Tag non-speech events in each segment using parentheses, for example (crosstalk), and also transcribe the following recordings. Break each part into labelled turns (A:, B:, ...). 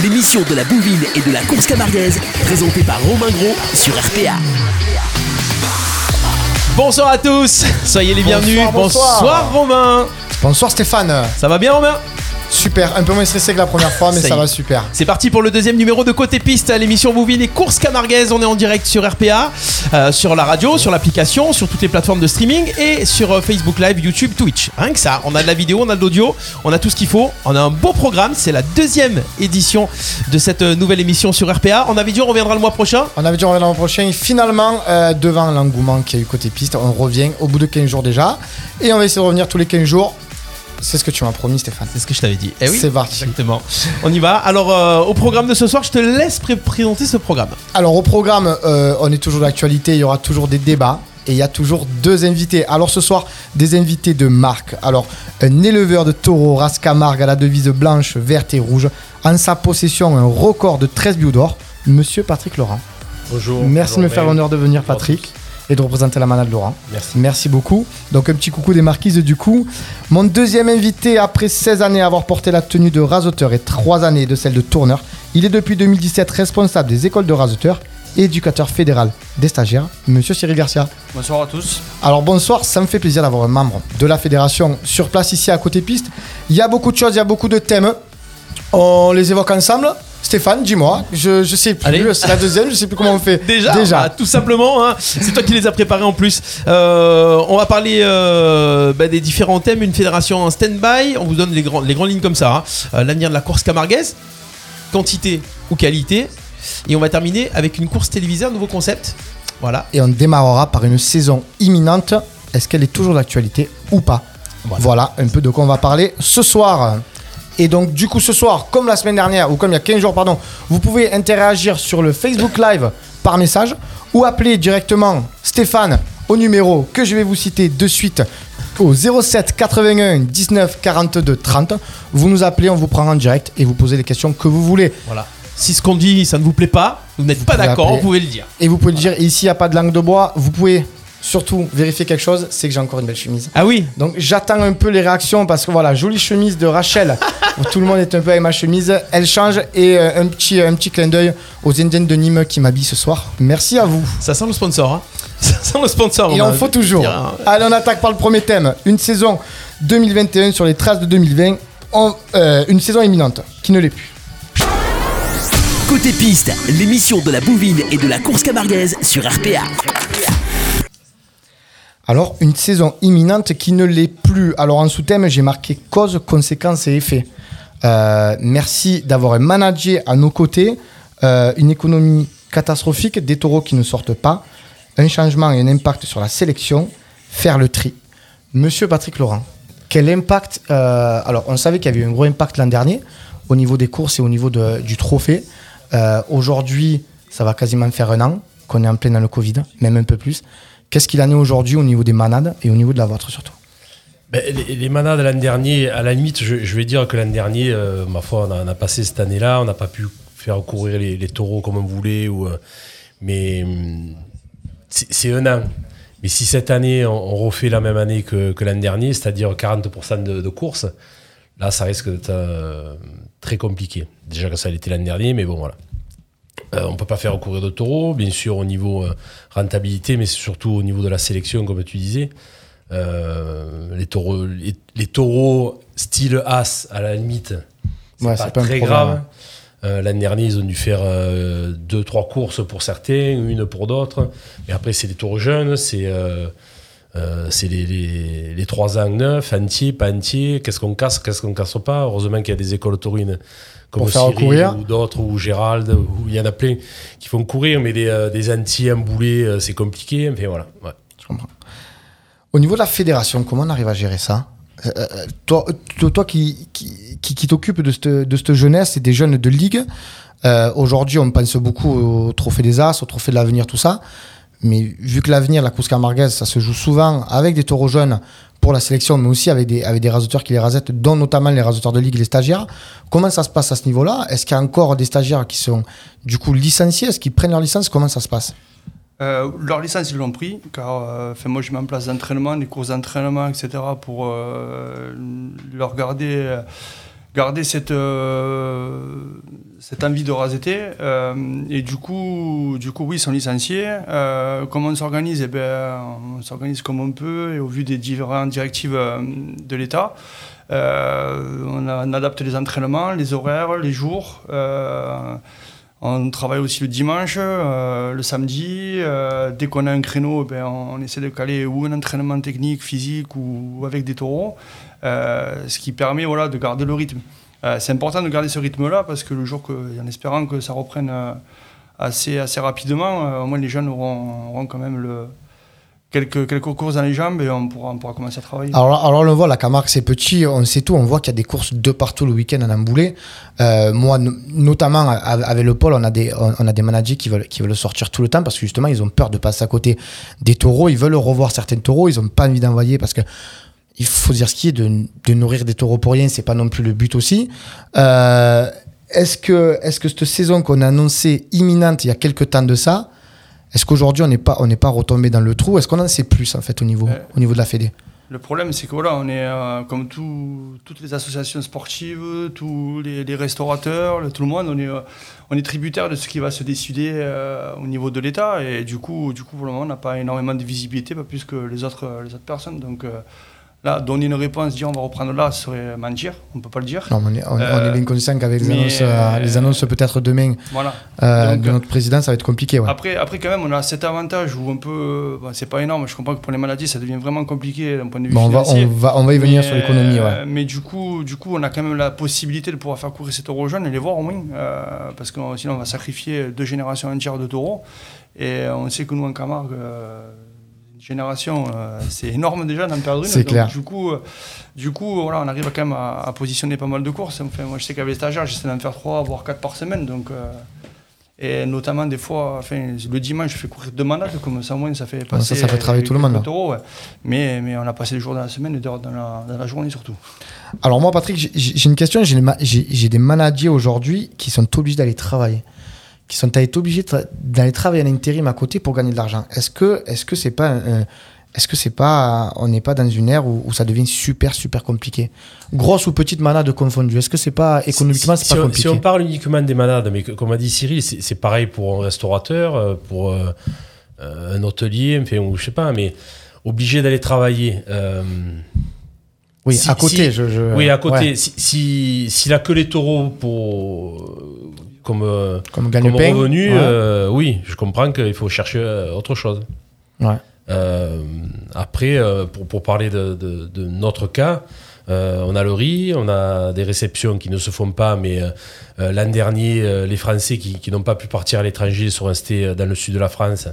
A: L'émission de la bouvine et de la course camarguaise, présentée par Romain Gros sur RPA.
B: Bonsoir à tous, soyez les bienvenus.
C: Bonsoir, bonsoir.
B: Romain.
C: Bonsoir Stéphane.
B: Ça va bien Romain?
C: Super, un peu moins stressé que la première fois, mais
B: Ça
C: va super.
B: C'est parti pour le deuxième numéro de Côté Piste, l'émission Bouvine et Course Camarguaise. On est en direct sur RPA, euh, sur la radio, sur l'application, sur toutes les plateformes de streaming et sur euh, Facebook Live, YouTube, Twitch. Rien que ça, on a de la vidéo, on a de l'audio, on a tout ce qu'il faut. On a un beau programme, c'est la deuxième édition de cette euh, nouvelle émission sur RPA. On avait dit on reviendra le mois prochain.
C: On avait dit on reviendra l'an prochain. Et finalement, euh, devant l'engouement qu'il y a eu côté piste, on revient au bout de 15 jours déjà. Et on va essayer de revenir tous les 15 jours. C'est ce que tu m'as promis, Stéphane.
B: C'est ce que je t'avais dit. Eh oui,
C: C'est parti.
B: Exactement. On y va. Alors, euh, au programme de ce soir, je te laisse pré- présenter ce programme.
C: Alors, au programme, euh, on est toujours d'actualité. Il y aura toujours des débats. Et il y a toujours deux invités. Alors ce soir, des invités de marque. Alors, un éleveur de taureaux, race Camargue à la devise blanche, verte et rouge. En sa possession, un record de 13 buts d'or. Monsieur Patrick Laurent.
D: Bonjour.
C: Merci de me faire l'honneur de venir, Patrick, et de représenter la manade Laurent.
D: Merci.
C: Merci beaucoup. Donc un petit coucou des marquises du coup. Mon deuxième invité, après 16 années à avoir porté la tenue de raseteur et 3 années de celle de tourneur, il est depuis 2017 responsable des écoles de raseteurs et éducateur fédéral des stagiaires, Monsieur Cyril Garcia.
E: Bonsoir à tous.
C: Alors bonsoir, ça me fait plaisir d'avoir un membre de la fédération sur place ici à côté piste. Il y a beaucoup de choses, il y a beaucoup de thèmes. On les évoque ensemble. Stéphane, dis-moi, je, je sais plus,
B: Allez.
C: c'est la deuxième, je sais plus comment on fait. (laughs)
B: Déjà,
C: Déjà.
B: bah, tout simplement, hein, c'est toi qui les as préparés en plus. Euh, on va parler euh, bah, des différents thèmes, une fédération en stand-by, on vous donne les, grands- les grandes lignes comme ça. hein. Euh, L'avenir de la course camarguaise, quantité ou qualité. Et on va terminer avec une course télévisée, un nouveau concept. Voilà.
C: et on démarrera par une saison imminente. Est-ce qu'elle est toujours d'actualité ou pas? Voilà. un peu de quoi on va parler ce soir. Et donc du coup ce soir, comme la semaine dernière, ou comme il y a 15 jours, pardon, vous pouvez interagir sur le Facebook Live par message ou appeler directement Stéphane au numéro que je vais vous citer de suite au 07 81 19 42 30. Vous nous appelez, on vous prend en direct et vous posez les questions que vous voulez.
B: voilà. Si ce qu'on dit, ça ne vous plaît pas, vous n'êtes pas d'accord, vous pouvez le dire.
C: Et vous pouvez le dire, et ici il n'y a pas de langue de bois, vous pouvez surtout vérifier quelque chose, c'est que j'ai encore une belle chemise.
B: Ah oui
C: Donc j'attends un peu les réactions parce que voilà, jolie chemise de Rachel. (laughs) tout le monde est un peu avec ma chemise. Elle change et euh, un, petit, un petit clin d'œil aux Indiennes de Nîmes qui m'habillent ce soir. Merci à vous.
B: Ça sent le sponsor. Hein. (laughs) Ça sent le sponsor.
C: Il
B: on
C: en faut toujours.
B: hein.
C: Allez, on attaque par le premier thème. Une saison 2021 sur les traces de 2020. En- euh, une saison imminente qui ne l'est plus.
A: Côté piste, l'émission de la bouvine et de la course camarguaise sur RPA.
C: Alors, une saison imminente qui ne l'est plus. Alors, en sous-thème, j'ai marqué cause, conséquences et effets. Euh, merci d'avoir un manager à nos côtés, euh, une économie catastrophique, des taureaux qui ne sortent pas, un changement et un impact sur la sélection, faire le tri. Monsieur Patrick Laurent, quel impact euh, Alors, on savait qu'il y avait eu un gros impact l'an dernier au niveau des courses et au niveau du trophée. Aujourd'hui, ça va quasiment faire un an qu'on est en plein dans le Covid, même un peu plus. Qu'est-ce qu'il en est aujourd'hui au niveau des manades et au niveau de la vôtre surtout
D: Ben, les, manades l'an dernier, à la limite, je, vais dire que l'an dernier, euh, ma foi, on a, passé cette année-là, on n'a pas pu faire courir les, taureaux comme on voulait, ou, euh, mais hum, c'est un an. Mais si cette année, on, on refait la même année que, que l'an dernier, c'est-à-dire 40% de, de courses, là, ça risque d'être euh, très compliqué. Déjà que ça l'était l'an dernier, mais bon, voilà. Euh, on ne peut pas faire courir de taureaux, bien sûr au niveau euh, rentabilité, mais surtout au niveau de la sélection, comme tu disais. Euh, les, taureaux, les, les taureaux style As, à la limite, c'est
C: Ouais,
D: pas
C: c'est pas
D: très grave. Euh, L'année dernière, ils ont dû faire euh, deux, trois courses pour certains, une pour d'autres. Mais après, c'est des taureaux jeunes, c'est c'est les, les, les 3 ans neufs, entiers, pas entiers. Qu'est-ce qu'on casse, qu'est-ce qu'on casse pas? Heureusement qu'il y a des écoles taurines comme
C: Pour faire
D: Cyril
C: courir.
D: ou d'autres, ou Gérald, ou il y en a plein qui font courir, mais des, euh, des entiers emboulés, euh, c'est compliqué. Enfin voilà. Ouais.
C: Je comprends. Au niveau de la fédération, comment on arrive à gérer ça? Euh, euh, toi, toi, toi qui, qui, qui, qui t'occupes de cette, de cette jeunesse et des jeunes de ligue, euh, aujourd'hui on pense beaucoup au trophée des As, au trophée de l'avenir, tout ça. Mais vu que l'avenir, la course camarguaise, ça se joue souvent avec des taureaux jeunes pour la sélection, mais aussi avec des, avec des raseteurs qui les rasettent, dont notamment les raseteurs de ligue, les stagiaires. Comment ça se passe à ce niveau-là? Est-ce qu'il y a encore des stagiaires qui sont du coup licenciés? Est-ce qu'ils prennent leur licence? Comment ça se passe?
E: Euh, leur licence, ils l'ont pris, car euh, moi, je mets en place d'entraînement, des courses d'entraînement, etc., pour euh, leur garder euh, garder cette, euh, cette envie de raseter. Euh, et du coup, du coup, oui, ils sont licenciés. Euh, comment on s'organise? Eh ben, On s'organise comme on peut et au vu des différentes directives de l'État. On, adapte les entraînements, les horaires, les jours. On travaille aussi le dimanche, le samedi. Dès qu'on a un créneau, ben, on, on essaie de caler ou un entraînement technique, physique ou avec des taureaux. Euh, ce qui permet voilà, de garder le rythme. Euh, c'est important de garder ce rythme-là parce que le jour que, en espérant que ça reprenne euh, assez, assez rapidement, au moins les jeunes auront, quand même le, quelques, quelques courses dans les jambes et on pourra, on pourra commencer à travailler.
C: Alors, alors on voit, la Camargue c'est petit, on sait tout, on voit qu'il y a des courses de partout le week-end en Amboulé. Euh, moi, no- notamment avec le pôle, on a des, on a des managers qui veulent, qui veulent sortir tout le temps parce que justement ils ont peur de passer à côté des taureaux, ils veulent revoir certains taureaux, ils ont pas envie d'envoyer parce que il faut dire ce qui est de, de nourrir des taureaux pour rien, c'est pas non plus le but aussi. Euh, est-ce que, est-ce que cette saison qu'on a annoncée imminente il y a quelques temps de ça, est-ce qu'aujourd'hui on n'est pas, on n'est pas retombé dans le trou? Est-ce qu'on en sait plus en fait au niveau,
E: Euh,
C: au niveau de la Fédé?
E: Le problème, c'est que voilà, on est euh, comme tout- toutes les associations sportives, tous les, les restaurateurs, le- tout le monde, on est, on est tributaire de ce qui va se décider au niveau de l'État. Et du coup, du coup, pour le moment, on n'a pas énormément de visibilité, pas plus que les autres, les autres personnes. Donc là, donner une réponse, dire on va reprendre là, ce serait mentir. On ne peut pas le dire.
C: Non, mais on est, on,
E: Euh,
C: on est bien conscient qu'avec les annonces, euh,
E: euh,
C: les annonces peut-être demain
E: Voilà.
C: euh,
E: Donc,
C: de notre président, ça va être compliqué. Ouais.
E: Après, après, quand même, on a cet avantage où on peut. bon, c'est pas énorme, je comprends que pour les maladies, ça devient vraiment compliqué d'un point de vue
C: Bon, on, va,
E: financier.
C: on, va, on va y venir
E: Mais,
C: sur l'économie. Ouais.
E: euh, Mais du coup, du coup, on a quand même la possibilité de pouvoir faire courir ces taureaux jeunes et les voir au moins. euh, parce que euh, sinon, on va sacrifier deux générations entières de taureaux. Et euh, on sait que nous, en Camargue, euh, génération, euh, c'est énorme déjà d'en perdre une.
C: C'est clair.
E: Du coup, euh, du coup voilà, on arrive quand même à, à positionner pas mal de courses. Enfin, moi, je sais qu'avec les stagiaires, j'essaie d'en faire trois, voire quatre par semaine. Donc. euh, et notamment des fois, enfin, le dimanche, je fais courir deux manades, comme ça au moins ça fait passer.
C: ça fait travailler tout le monde,
E: ouais. mais, mais on a passé le jour dans la semaine et dans la, dans la journée surtout.
C: Alors, moi, Patrick, j'ai- une question. Des j'ai des managers aujourd'hui qui sont obligés d'aller travailler. Qui sont obligés de tra- d'aller travailler en intérim à côté pour gagner de l'argent. Est-ce que est-ce que c'est pas. est-ce que c'est pas. On n'est pas dans une ère où, où ça devient super, super compliqué? Grosse ou petite manade confondue. Est-ce que c'est pas. Économiquement, c'est
D: si,
C: pas
D: on,
C: compliqué?
D: si on parle uniquement des malades, mais que- comme a dit Cyril, c'est pareil pour un restaurateur, euh, pour euh, euh, un hôtelier, enfin, ou je sais pas, mais obligé d'aller travailler. euh,
C: Oui,
D: si-
C: à côté.
D: si-
C: je, je-
D: oui, à côté.
C: ouais,
D: Si- Si s'il a que les taureaux pour comme euh,
C: comme
D: revenu,
C: Ouais.
D: euh, oui, je comprends qu'il faut chercher euh, autre chose.
C: Ouais.
D: Après, pour, pour parler de, de- de notre cas, on a le riz, on a des réceptions qui ne se font pas, mais l'an dernier, les Français qui, qui n'ont pas pu partir à l'étranger sont restés dans le sud de la France.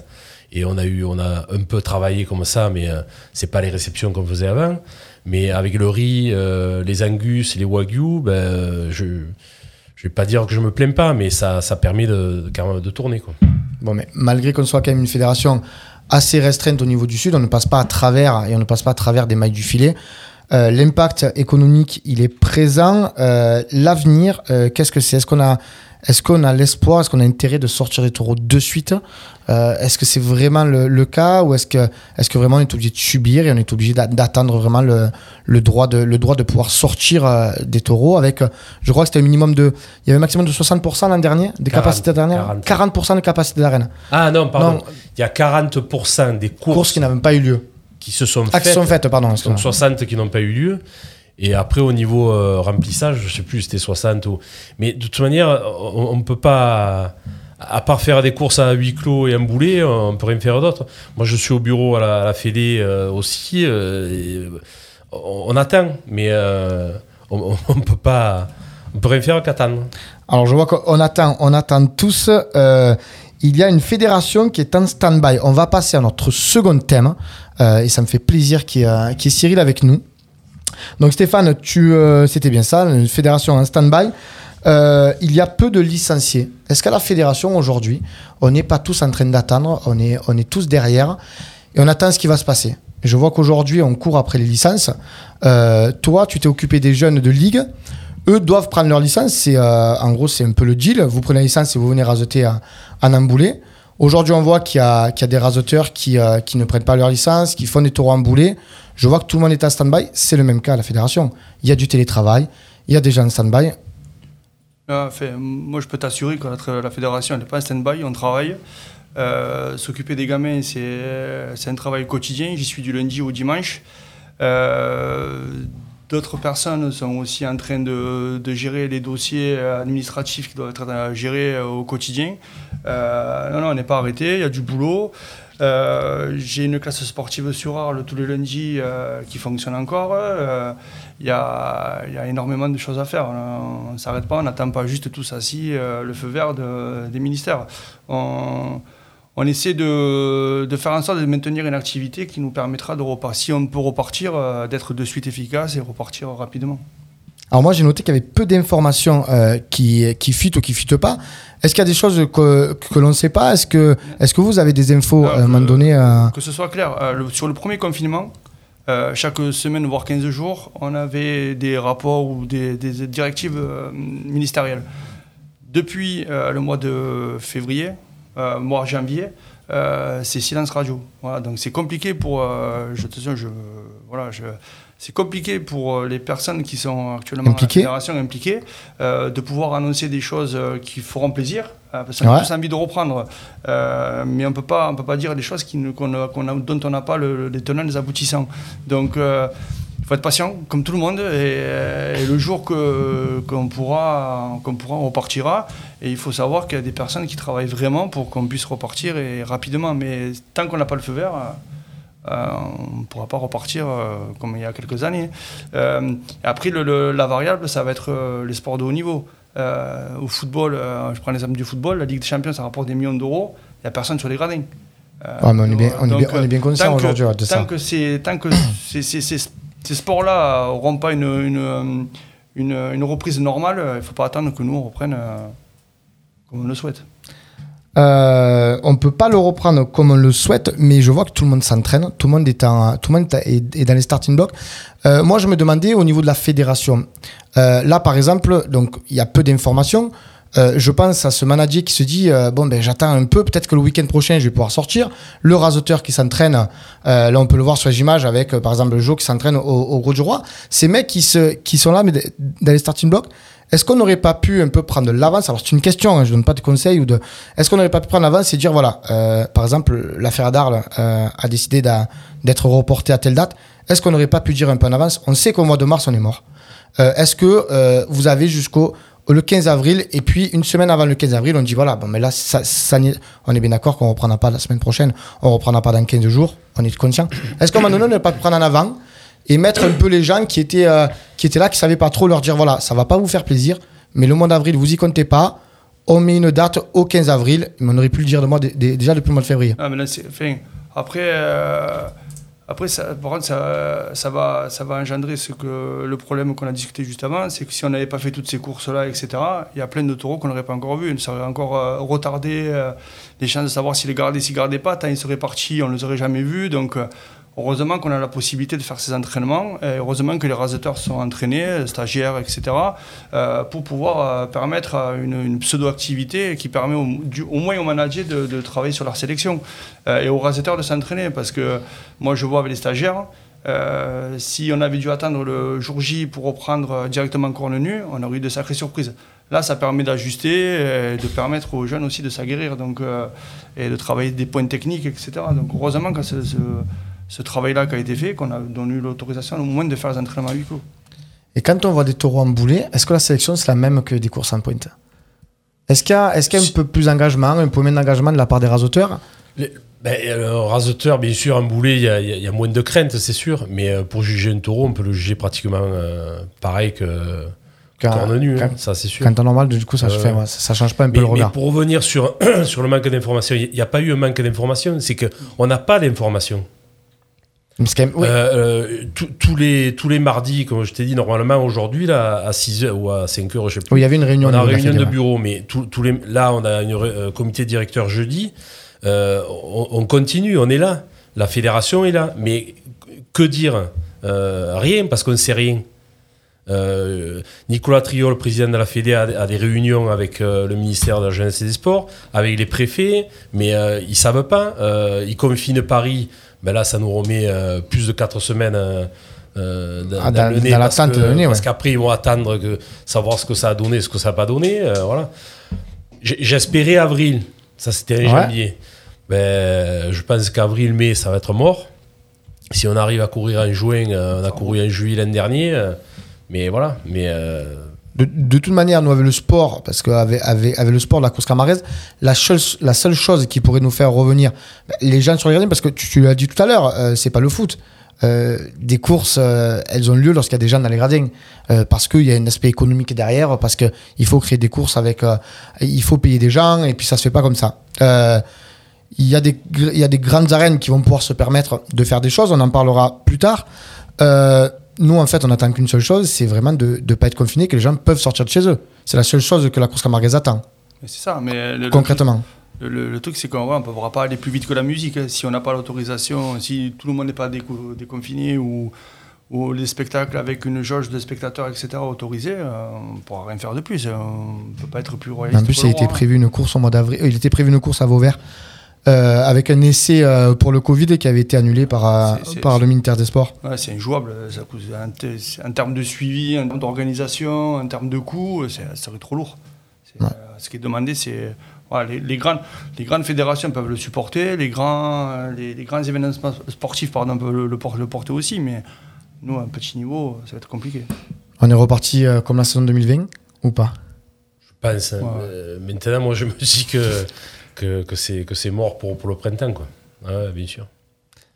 D: Et on a eu, on a un peu travaillé comme ça, mais euh, c'est pas les réceptions qu'on faisait avant. Mais avec le riz, euh, les angus, les wagyu, ben, je je vais pas dire que je me plains pas, mais ça, ça permet de, de, de tourner. Quoi.
C: Bon, mais malgré qu'on soit quand même une fédération assez restreinte au niveau du Sud, on ne passe pas à travers et on ne passe pas à travers des mailles du filet. Euh, L'impact économique, il est présent. Euh, L'avenir, euh, qu'est-ce que c'est? Est-ce qu'on a, est-ce qu'on a l'espoir Est-ce qu'on a intérêt de sortir des taureaux de suite Euh, Est-ce que c'est vraiment le, le cas ou est-ce que, est-ce que vraiment on est obligé de subir et on est obligé d'a- d'attendre vraiment le, le droit de, le droit de pouvoir sortir euh, des taureaux avec, euh, je crois que c'était un minimum de, il y avait un maximum de 60% l'an dernier des
D: 40,
C: capacités dernières,
D: 40.
C: 40% de capacité d'arène.
D: Ah non, pardon.
C: Non.
D: Il y a 40% des courses,
C: courses qui n'avaient pas eu lieu.
D: qui se sont
C: Ah, qui
D: faites.
C: sont faites, pardon.
D: Donc
C: excuse-moi.
D: 60 qui n'ont pas eu lieu. Et après, au niveau euh, remplissage, je sais plus, c'était 60 ou. Mais de toute manière, on ne peut pas. À part faire des courses à huis clos et un boulet, on peut rien faire d'autre. Moi, je suis au bureau à la, Fédé euh, aussi. euh, on, on attend, mais on ne peut pas. On peut rien faire qu'attendre.
C: Alors, je vois qu'on attend, on attend tous. il y a une fédération qui est en stand-by. On va passer à notre second thème. et ça me fait plaisir qu'il y ait Cyril avec nous. Donc, Stéphane, euh, c'était bien ça, une fédération en stand-by. Euh, il y a peu de licenciés. Est-ce qu'à la fédération aujourd'hui, on n'est pas tous en train d'attendre, on est, tous derrière et on attend ce qui va se passer? Je vois qu'aujourd'hui, on court après les licences. Euh, toi, tu t'es occupé des jeunes de ligue. Eux doivent prendre leur licence. En gros, c'est un peu le deal. Vous prenez la licence et vous venez raseter à, en emboulé. Aujourd'hui, on voit qu'il y a, des raseteurs qui, ne prennent pas leur licence, qui font des taureaux emboulés. Je vois que tout le monde est en stand-by. C'est le même cas à la fédération. Il y a du télétravail, il y a des gens en stand-by.
E: Ah, moi, je peux t'assurer que la, fédération n'est pas en stand-by, on travaille. Euh, S'occuper des gamins, c'est un travail quotidien. J'y suis du lundi au dimanche. Euh, D'autres personnes sont aussi en train de, gérer les dossiers administratifs qui doivent être gérés au quotidien. Euh, non, non, on n'est pas arrêté, il y a du boulot. Euh, J'ai une classe sportive sur Arles tous les lundis euh, qui fonctionne encore. Euh, il y, a, y, a, énormément de choses à faire. On ne s'arrête pas, on n'attend pas juste tous assis euh, le feu vert de, des ministères. On, essaie de, de, faire en sorte de maintenir une activité qui nous permettra de repartir, si on peut repartir, euh, d'être de suite efficace et repartir rapidement.
C: Alors moi j'ai noté qu'il y avait peu d'informations euh, qui, qui fuitent ou qui fuitent pas. Est-ce qu'il y a des choses que, que l'on ne sait pas? Est-ce que, est que vous avez des infos à un moment donné euh...
E: Que ce soit clair, le, sur le premier confinement, chaque semaine, voire 15 jours, on avait des rapports ou des, des directives ministérielles. Depuis le mois de février, euh, mois janvier, euh, c'est silence radio. Voilà, donc c'est compliqué pour, euh, je te dis, je, voilà, je, c'est compliqué pour les personnes qui sont actuellement
C: Impliqué.
E: dans la fédération impliquées de pouvoir annoncer des choses qui feront plaisir. parce qu'on ouais. a tous envie de reprendre, mais on on peut pas dire des choses qui, qu'on a, dont on n'a pas le, les tenants, les aboutissants. Donc il faut être patient, comme tout le monde, et, et le jour qu'on pourra, qu'on pourra, on repartira. Et il faut savoir qu'il y a des personnes qui travaillent vraiment pour qu'on puisse repartir et rapidement. Mais tant qu'on n'a pas le feu vert, euh, on ne pourra pas repartir euh, comme il y a quelques années. Euh, après, le, le, la variable, ça va être euh, les sports de haut niveau. Euh, au football, je prends l'exemple du football, la Ligue des Champions, ça rapporte des millions d'euros. Il n'y a personne sur les gradins.
C: Ouais, mais on, est bien, on, donc, est bien, on est bien conscient aujourd'hui de ça.
E: Tant que, c'est, tant que c'est, c'est, c'est, ces sports-là n'auront pas une, une, une, une, reprise normale, il ne faut pas attendre que nous, on reprenne euh, comme on le souhaite.
C: Euh, on peut pas le reprendre comme on le souhaite, mais je vois que tout le monde s'entraîne, tout le monde est, en, tout le monde est, dans les starting blocks. Euh, moi, je me demandais au niveau de la fédération. Euh, là, par exemple, donc il y a peu d'informations. Euh, je pense à ce manager qui se dit euh, bon ben j'attends un peu peut-être que le week-end prochain je vais pouvoir sortir le rasoteur qui s'entraîne euh, là on peut le voir sur les images avec par exemple le Joe qui s'entraîne au, au Gros du Roi ces mecs qui se qui sont là mais dans les starting blocks est-ce qu'on n'aurait pas pu un peu prendre l'avance? Alors c'est une question hein, je donne pas de conseils ou de est-ce qu'on n'aurait pas pu prendre l'avance et dire voilà par exemple l'affaire d'Arles a décidé d'être reportée à telle date. Est-ce qu'on n'aurait pas pu dire un peu en avance? On sait qu'au mois de mars on est mort. Est-ce que vous avez jusqu'au le 15 avril et puis une semaine avant le 15 avril on dit voilà bon mais là ça, on est bien d'accord qu'on reprendra pas la semaine prochaine. On reprendra pas dans 15 jours. On est conscient. Est-ce qu'à un moment donné on ne pas prendre en avant et mettre un peu les gens qui étaient euh, qui étaient là qui savaient pas trop leur dire voilà ça va pas vous faire plaisir mais le mois d'avril vous y comptez pas on met une date au 15 avril mais on aurait pu le dire de moi déjà depuis le mois de février
E: ah, après euh après, ça, ça, va, ça va engendrer ce que, le problème qu'on a discuté juste avant, c'est que si on n'avait pas fait toutes ces courses-là, etc., il y a plein de taureaux qu'on n'aurait pas encore vus. Ça aurait encore euh, retardé euh, les chances de savoir s'ils les gardaient, s'ils ne gardaient pas. Tant ils seraient partis, on ne les aurait jamais vus. Donc, euh, heureusement qu'on a la possibilité de faire ces entraînements. Et heureusement que les raseteurs sont entraînés, stagiaires, etc., euh, pour pouvoir euh, permettre une, une pseudo-activité qui permet au, du, au, moins aux managers de, travailler sur leur sélection euh, et aux raseteurs de s'entraîner. Parce que moi, je vois avec les stagiaires, euh, si on avait dû attendre le jour J pour reprendre directement corne nu, on aurait eu de sacrées surprises. Là, ça permet d'ajuster et de permettre aux jeunes aussi de s'aguerrir euh, et de travailler des points techniques, etc. Donc, heureusement que ce, ce, travail-là qui a été fait, qu'on a donné l'autorisation au moins de faire les entraînements à huis clos.
C: Et quand on voit des taureaux en boulet, est-ce que la sélection c'est la même que des courses en pointe? Est-ce qu'il y, a, est qu y a un peu plus d'engagement, un peu moins d'engagement de la part des rasoteurs?
D: Les... Ben, le raseteur, bien sûr, en boulet, il y, y, y, a moins de crainte, c'est sûr. Mais euh, pour juger un taureau, on peut le juger pratiquement euh, pareil que corne nu, hein, ça c'est sûr.
C: Quand en normal, du coup, ça, euh, fait, ouais, ça, change pas un peu
D: mais,
C: le regard.
D: Mais pour revenir sur, (clears throat) sur le manque d'information, il n'y a pas eu un manque d'information, c'est qu'on n'a pas d'information.
C: Oui.
D: euh, tous les tous les mardis, comme je t'ai dit, normalement aujourd'hui là à 6h ou à 5h, je sais plus.
C: Oui, il y avait une réunion.
D: On a une réunion de bureau, mais tous les là on a un euh, comité directeur jeudi. Euh, on, on, continue, on est là. La fédération est là, mais que dire euh, Rien, parce qu'on ne sait rien. Euh, Nicolas Trio, le président de la Fédé, a, a des réunions avec euh, le ministère de la Jeunesse et des Sports, avec les préfets, mais euh, ils ne savent pas. ils confinent Paris, ben là, ça nous remet plus de 4 semaines euh, dans,
C: Ah,
D: dans
C: dans-
D: le nez.
C: dans
D: parce que-
C: de nez, ouais.
D: Parce qu'après, ils vont attendre que, savoir ce que ça a donné, ce que ça n'a pas donné. euh, voilà. J'espérais avril. Ça, c'était
C: Ouais.
D: janvier. Ben, je pense qu'avril-mai, ça va être mort. Si on arrive à courir en juin, euh, on a couru en juillet l'an dernier. euh, mais voilà. Mais euh,
C: De, toute manière, nous, avec le sport, parce qu'avec avec, le sport de la course camargaise, la seule, la seule chose qui pourrait nous faire revenir, ben, les gens sur les gradins, parce que tu, l'as dit tout à l'heure, euh, c'est pas le foot. Euh, des courses, euh, elles ont lieu lorsqu'il y a des gens dans les gradins, Euh, parce qu'il y a un aspect économique derrière, parce qu'il faut créer des courses avec, il faut payer des gens, et puis ça se fait pas comme ça. Il y, a des, il y a des grandes arènes qui vont pouvoir se permettre de faire des choses, on en parlera plus tard. Nous, en fait, on attend qu'une seule chose, c'est vraiment de ne pas être confiné, que les gens peuvent sortir de chez eux. C'est la seule chose que la course camargaise attend,
E: C'est ça, mais le, le
C: concrètement.
E: le, le truc, c'est qu'on ne pourra pas aller plus vite que la musique. hein. Si on n'a pas l'autorisation, si tout le monde n'est pas déco- déconfiné ou, ou les spectacles avec une jauge de spectateurs, etc., autorisés, euh, on ne pourra rien faire de plus. On ne peut pas être plus royaliste.
C: En plus, il était
E: hein.
C: prévu une course au mois d'avril. euh, Il était prévu une course à Vauvert euh, avec un essai euh, pour le Covid qui avait été annulé par, euh, par le ministère des Sports.
E: Ouais, c'est injouable. Ça coûte- en, te- en termes de suivi, en termes d'organisation, en termes de coûts, c'est- ça serait trop lourd. C'est,
C: Ouais.
E: euh, ce qui est demandé, c'est. voilà, les, les grandes, les grandes fédérations peuvent le supporter, les grands, les, les grands événements spo- sportifs pardon, peuvent le, le por- le porter aussi, mais nous, à un petit niveau, ça va être compliqué.
C: On est reparti euh, comme la saison 2020 ou pas?
D: Je pense.
E: Ouais.
D: euh, maintenant, moi, je me dis que, que, que c'est que c'est mort pour, pour le printemps. Quoi. Ouais, bien sûr.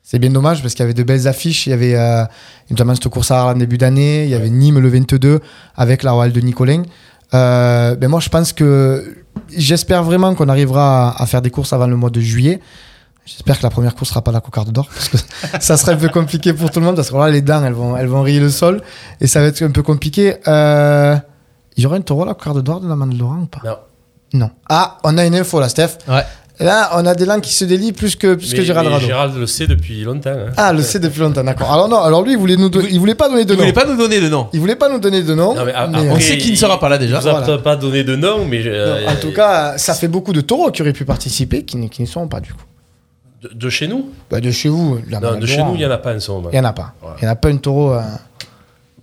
C: C'est bien dommage parce qu'il y avait de belles affiches. Il y avait euh, notamment cette course à Arles en début d'année. Il y avait Nîmes le 22 avec la Royale de Nicolin. Euh, ben moi, je pense que j'espère vraiment qu'on arrivera à, à faire des courses avant le mois de juillet. J'espère que la première course sera pas la cocarde d'or parce que (laughs) ça serait un peu compliqué pour tout le monde parce que là, les dents, elles vont, elles vont rayer le sol et ça va être un peu compliqué. Euh, il y aura un taureau à la cocarde d'or de la Manne de Laurent ou pas?
D: Non.
C: Non. Ah, on a une info là, Steph.
B: Ouais.
C: Là, on a des langues qui se délient plus que, plus que
D: Mais-
C: Gérald Rado.
D: Gérald le sait depuis longtemps. hein.
C: Ah, le sait depuis longtemps, d'accord. Alors non, alors lui, il voulait nous, don- il voulait pas donner de nom.
B: voulez pas nous donner de nom
C: Il voulait pas nous donner de nom.
D: Non, mais a-
C: mais,
D: après,
B: on sait qu'il ne sera pas là, déjà.
D: Il a
C: Voilà.
D: pas donné de nom, mais.
C: euh, non, en tout cas, ça fait beaucoup de taureaux qui auraient pu participer, qui, n'y- qui n'y sont pas du coup.
D: De, de chez nous?
C: Bah, de chez vous,
D: Non, de chez nous, il n'y en a pas en ce moment.
C: Il y en a pas.
D: Voilà.
C: Il y en a pas une taureau. euh,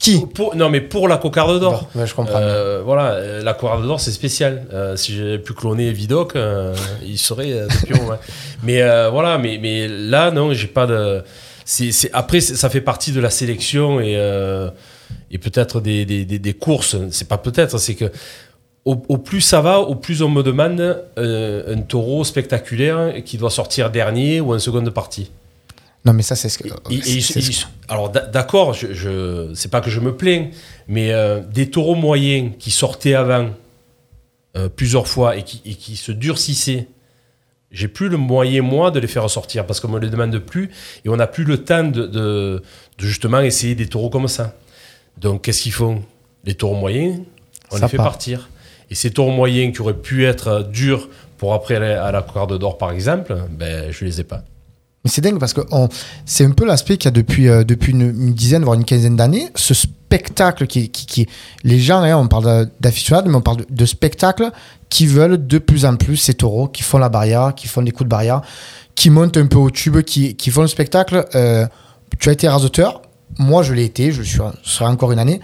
C: Qui
D: Pour- non, mais pour la cocarde d'or.
C: Je comprends.
D: Euh, voilà, euh, la cocarde d'or, c'est spécial. Euh, si j'avais pu cloner Vidocq, euh, il serait. (laughs) Mais voilà, mais, mais là, non, j'ai pas de. c'est c'est- après, c'est- ça fait partie de la sélection et, et peut-être des, des, des- des courses. C'est pas peut-être, c'est que au, au plus ça va, au plus on me demande un taureau spectaculaire qui doit sortir dernier ou en seconde partie.
C: Non, mais ça, c'est ce que.
D: Et- et
C: ce
D: alors d'a- d'accord, je, je c'est pas que je me plains, mais euh, des taureaux moyens qui sortaient avant euh, plusieurs fois et qui, et qui se durcissaient, j'ai plus le moyen moi de les faire sortir parce qu'on me les demande plus et on n'a plus le temps de, de- de justement essayer des taureaux comme ça. Donc qu'est-ce qu'ils font? Les taureaux moyens, on
C: Ça
D: les fait
C: part.
D: partir. Et ces taureaux moyens qui auraient pu être durs pour après aller à la cocarde d'or par exemple, ben je les ai pas.
C: Mais c'est dingue parce que c'est un peu l'aspect qu'il y a depuis, euh, une, dizaine, voire une quinzaine d'années. Ce spectacle qui, les gens, hein, on parle d'aficionados, mais on parle de, spectacles qui veulent de plus en plus ces taureaux qui font la barrière, qui font des coups de barrière, qui montent un peu au tube, qui, font le spectacle. Euh, tu as été raseteur, moi je l'ai été, je serai encore une année.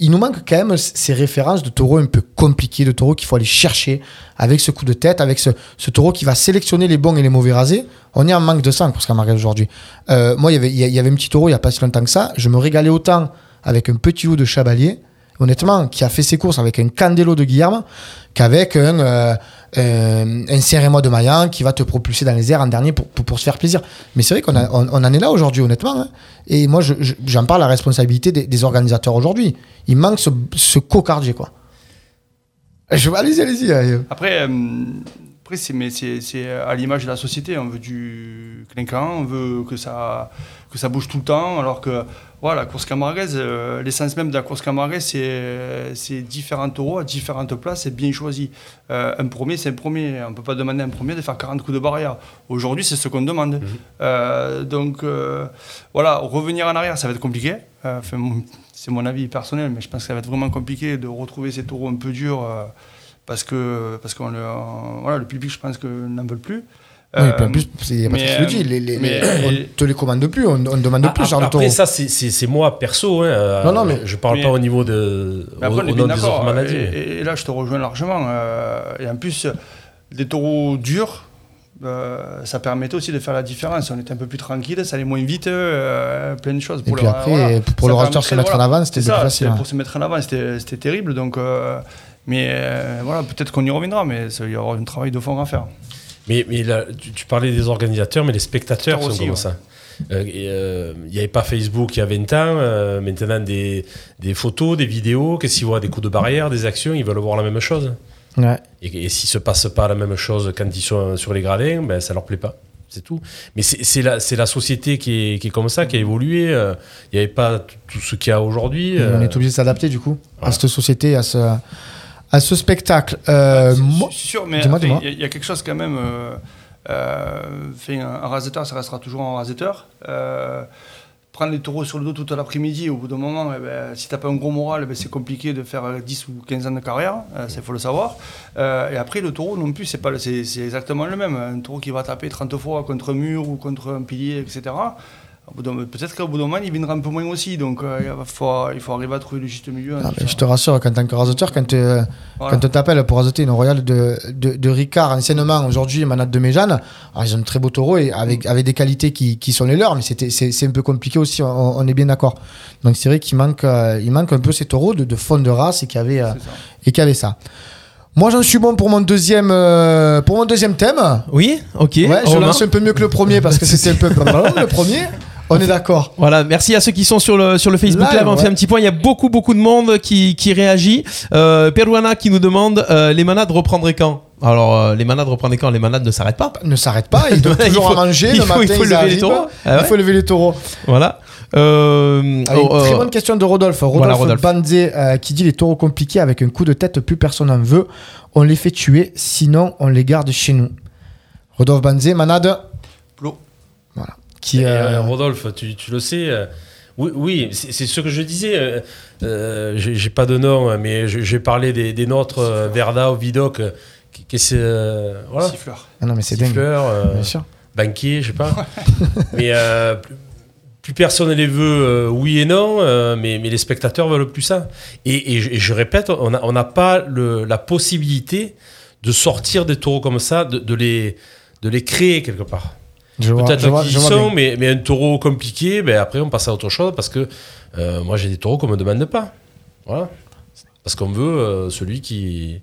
C: Il nous manque quand même ces références de taureaux un peu compliqués, de taureaux qu'il faut aller chercher avec ce coup de tête, avec ce, ce taureau qui va sélectionner les bons et les mauvais rasés. On est en manque de ça en course camargue aujourd'hui. Euh, moi, il y avait- il y, a- il y avait un petit taureau il n'y a pas si longtemps que ça. Je me régalais autant avec un petit loup de Chabalier, honnêtement, qui a fait ses courses avec un Candelo de Guillerme, qu'avec un, euh, euh, un Serré-moi de Maillan qui va te propulser dans les airs en dernier pour, pour, se faire plaisir. Mais c'est vrai qu'on on, en est là aujourd'hui, honnêtement. hein. Et moi, je- je- j'en parle à la responsabilité des, organisateurs aujourd'hui. Il manque ce, ce cocardier, quoi. Je, allez-y, allez-y. allez.
E: Après, euh, après c'est, à l'image de la société. On veut du clinquant, on veut que ça, que ça bouge tout le temps. Alors que voilà, la course camargaise, euh, l'essence même de la course camargaise, c'est, différents taureaux à différentes places et bien choisi. Euh, un premier, c'est un premier. On ne peut pas demander à un premier de faire 40 coups de barrière. Aujourd'hui, c'est ce qu'on demande. Euh, donc euh, voilà, revenir en arrière, ça va être compliqué. Enfin, c'est mon avis personnel, mais je pense que ça va être vraiment compliqué de retrouver ces taureaux un peu durs. Parce que parce qu'on le, voilà, le public, je pense que n'en veut plus.
C: Oui,
E: Euh,
C: en plus, c'est
E: mais,
C: qui le dit, les, les-
E: mais-
C: les- on te les commande plus, on, on demande
D: Ah,
C: plus, genre de
D: après, ça, c'est- c'est c'est moi perso. Hein, euh,
C: Non, non, mais-
D: je parle
E: mais-
D: pas au niveau de. Au,
E: après,
D: au nom des autres maladies.
E: Et, et là, je te rejoins largement. euh, et en plus, des taureaux durs, euh, ça permettait aussi de faire la différence. On était un peu plus tranquille, ça allait moins vite, euh, plein de choses.
C: Et puis
E: le-
C: après,
E: voilà.
C: pour le racheteur se mettre en avant, c'était plus facile. hein.
E: Pour se mettre en avant, c'était c'était terrible. Donc, euh, mais euh, voilà, peut-être qu'on y reviendra, mais ça- il y aura un travail de fond à faire.
D: Mais, mais là, tu, tu parlais des organisateurs, mais les spectateurs sont
E: Aussi,
D: comme
E: ouais.
D: ça. Euh, euh, Il n'y avait pas Facebook il y a 20 ans. euh, maintenant, des, des photos, des vidéos, qu'est-ce qu'ils voient Des coups de barrière, des actions, ils veulent voir la même chose.
C: Ouais.
D: Et, et s'il se passe pas la même chose quand ils sont sur les gradins, ben, ça leur plaît pas. C'est tout. Mais c'est c'est la, c'est la société qui est, qui est comme ça, qui a évolué. euh, Il n'y avait pas tout- ce qu'il y a aujourd'hui.
C: On
D: euh,
C: est obligé de s'adapter du coup à cette société, à ce, à ce spectacle. Euh, moi-
E: sûr, mais il y, a- il y a quelque chose quand même. Euh, euh, fait un, un raseteur, ça restera toujours un raseteur. Euh, prendre les taureaux sur le dos toute l'après-midi, au bout d'un moment, eh ben, si t'as pas un gros moral, eh ben, c'est compliqué de faire euh, 10 ou 15 ans de carrière, il faut le savoir. Et après, le taureau non plus, c'est pas c'est exactement le même. Un taureau qui va taper 30 fois contre un mur ou contre un pilier, etc. Peut-être qu'au bout d'un moment, il viendra un peu moins aussi. Donc, euh, il, faut, il faut arriver à trouver le juste milieu.
C: Ah,
E: ça.
C: je te rassure, quand tant que raseteur, quand, euh,
E: Voilà.
C: quand on t'appelle pour raseter une royale de, de, de Ricard, anciennement, aujourd'hui, manade de Méjeanne, alors ils ont de très beaux taureaux et avec, avec des qualités qui, qui sont les leurs, mais c'était- c'est c'est un peu compliqué aussi, on, on est bien d'accord. Donc c'est vrai qu'il manque, euh, il manque un peu ces taureaux de, de fond de race et qui avaient, euh, et qui avaient ça. Moi, j'en suis bon pour mon deuxième, euh, pour mon deuxième thème.
B: Oui, ok.
C: Ouais, je lance un peu mieux que le premier parce que c'était un peu (laughs) le premier. On est d'accord.
B: Voilà, merci à ceux qui sont sur le, sur le Facebook
C: Live,
B: Live. On
C: ouais.
B: fait un petit point. Il y a beaucoup, beaucoup de monde qui, qui réagit. Euh, Peruana qui nous demande euh, les manades reprendraient quand? Alors, euh, les manades reprendraient quand? Les manades ne s'arrêtent pas.
C: Ne s'arrête pas, il (laughs) doit
B: Il
C: toujours
B: faut-
C: à manger.
B: il
C: le
B: faut- il faut
C: ils
B: lever les taureaux. Ah ouais
C: Il faut lever les taureaux.
B: Voilà. Euh,
C: Allez,
B: oh,
C: très
B: euh,
C: bonne question de Rodolphe. Rodolphe,
B: Voilà, Rodolphe.
C: Euh, qui dit les taureaux compliqués avec un coup de tête, plus personne n'en veut. On les fait tuer, sinon on les garde chez nous. Rodolphe Banzé, manade.
E: Plot.
C: Voilà. Qui, euh,
D: Rodolphe, tu, tu le sais. euh, oui, oui c'est ce que je disais. euh, euh, J'ai pas de nom, mais j'ai parlé des, des nôtres, euh, Verda ou Vidoc. qui, qui c'est. euh, voilà.
E: Siffleur.
C: ah non, mais c'est dingue.
D: Euh,
C: Bien sûr.
D: banquier, je sais pas. (laughs) mais euh, plus, plus personne ne les veut, euh, oui et non, euh, mais, mais les spectateurs veulent plus ça. Et, et je, et je répète, on n'a on pas le- la possibilité de sortir des taureaux comme ça, de, de les, de les créer quelque part.
C: Je vois,
D: Peut-être
C: je vois,
D: qu'ils
C: je
D: y
C: vois
D: sont,
C: bien.
D: mais, mais un taureau compliqué, ben après on passe à autre chose parce que euh, moi j'ai des taureaux qu'on me demande pas. Voilà. Parce qu'on veut euh, celui qui,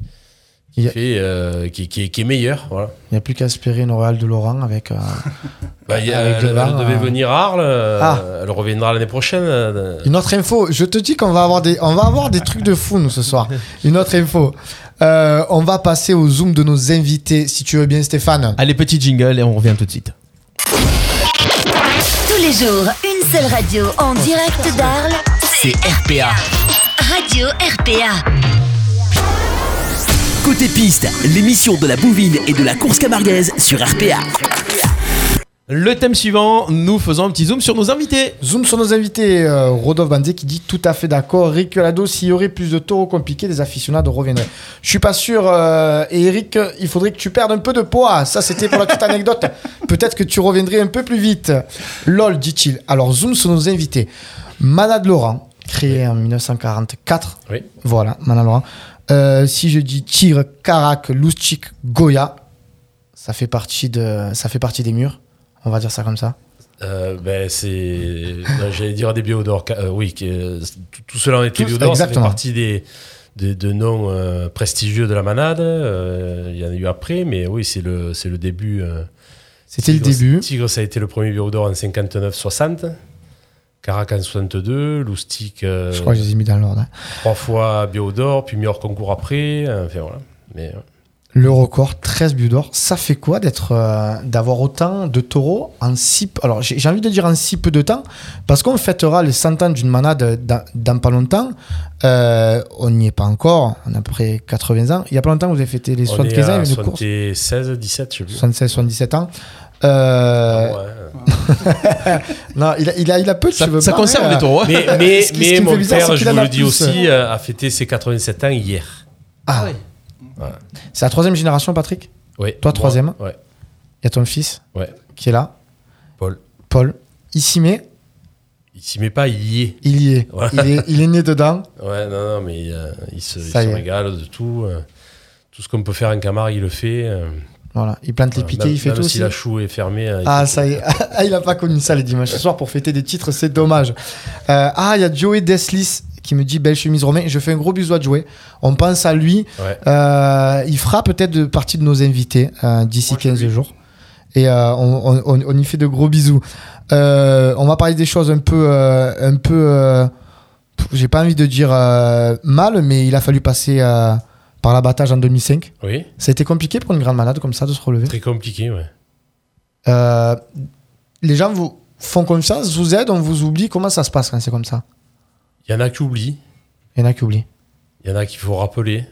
D: qui,
C: a-
D: fait, euh, qui, qui est- qui est meilleur. Voilà.
C: Il n'y a plus qu'à espérer une Royale de Laurent avec. euh, (laughs)
D: Bah, il y a-
C: Avec
D: elle, devait
C: euh,
D: venir à Arles,
C: Ah.
D: elle reviendra l'année prochaine.
C: Une autre info, je te dis qu'on va avoir des, on va avoir des trucs de fou nous ce soir. (laughs) Une autre info. Euh, on va passer au zoom de nos invités, si tu veux bien, Stéphane.
B: Allez, petit jingle et on revient tout de suite.
F: Les jours, une seule radio en direct d'Arles.
A: C'est RPA.
F: Radio RPA.
A: Côté piste, l'émission de la bouvine et de la course camarguaise sur RPA.
B: Le thème suivant, nous faisons un petit zoom sur nos invités.
C: Zoom sur nos invités, euh, Rodolphe Banzé qui dit tout à fait d'accord. Rick Lado, s'il y aurait plus de taureaux compliqués, les aficionados reviendraient. Je suis pas sûr. euh, et Eric, il faudrait que tu perdes un peu de poids. Ça, c'était pour la petite anecdote. (laughs) Peut-être que tu reviendrais un peu plus vite. Lol, dit-il. Alors, zoom sur nos invités. Manade Laurent, créé en 1944.
D: Oui.
C: Voilà, Manade Laurent. Euh, si je dis Tigre, Carac, Loustic, Goya, ça fait partie de, ça fait partie des murs. On va dire ça comme ça.
D: euh, ben, c'est. non, J'allais dire des biodors. euh, oui, que, tout, tout cela en été
C: Tous,
D: biodors, ça fait partie des, des- de noms euh, prestigieux de la manade. euh, Il y en a eu après, mais oui, c'est le, c'est le début.
C: C'était le début.
D: Tigre, ça a été le premier biodor en 59-60. Carac en 62. Loustic,
C: Je crois que je les ai mis dans l'ordre. hein.
D: trois fois biodor, puis meilleur concours après. Enfin, voilà. Mais,
C: Le record, 13 buts d'or. Ça fait quoi d'être, euh, d'avoir autant de taureaux en si peu- Alors, j'ai j'ai envie de dire en si peu de temps, parce qu'on fêtera les 100 ans d'une manade dans, dans pas longtemps. Euh, on n'y est pas encore. On a à peu près 80 ans. Il y a pas longtemps, vous avez fêté les
D: on est
C: 75 ans.
D: à
C: Il y a une course.
D: 76, 17, je sais plus.
C: 76, 77 ans. Euh,
D: Ouais. (laughs)
C: Non, il a, il a, il a peu de
B: Ça,
C: cheveux
B: ça conserve
C: hein.
B: les taureaux. hein.
D: Mais, (laughs) mais, mais mon
C: bizarre,
D: père, je vous le dis aussi, euh, a fêté ses 87 ans hier.
C: Ah, C'est la troisième génération, Patrick
D: Oui.
C: Toi, troisième
D: Ouais.
C: Il y a ton fils
D: Ouais.
C: qui est là,
D: Paul.
C: Paul. Il s'y met,
D: Il s'y met pas, il y est.
C: il y est.
D: Ouais.
C: Il est, il est né dedans.
D: Ouais, non, non, mais euh, il se, il se régale de tout. euh, tout ce qu'on peut faire en Camargue, il le fait. euh,
C: Voilà, il plante les piquets,
D: Même-
C: il fait
D: même
C: tout
D: si
C: aussi.
D: la choue est fermée. euh,
C: Ah, ça y est. (laughs) Ah, il a pas connu ça les dimanches soirs pour fêter des titres, c'est dommage. Ah, il y a Joey Deslis qui me dit belle chemise Romain. Je fais un gros bisou à Joey. On pense à lui.
D: Ouais.
C: Euh, il fera peut-être partie de nos invités euh, d'ici
E: Moi, je
C: 15
E: suis.
C: jours. Et euh, on, on- on y fait de gros bisous. On va parler des choses un peu. un peu J'ai pas envie de dire mal, mais il a fallu passer par l'abattage en 2005.
D: Oui,
C: Ça a été compliqué pour une grande malade comme ça de se relever.
D: très compliqué, ouais.
C: Les gens vous font confiance, vous aident, on vous oublie. Comment ça se passe quand c'est comme ça?
D: Il y en a qui oublient,
C: Il y en a qui oublient.
D: il y en a qu'il faut rappeler,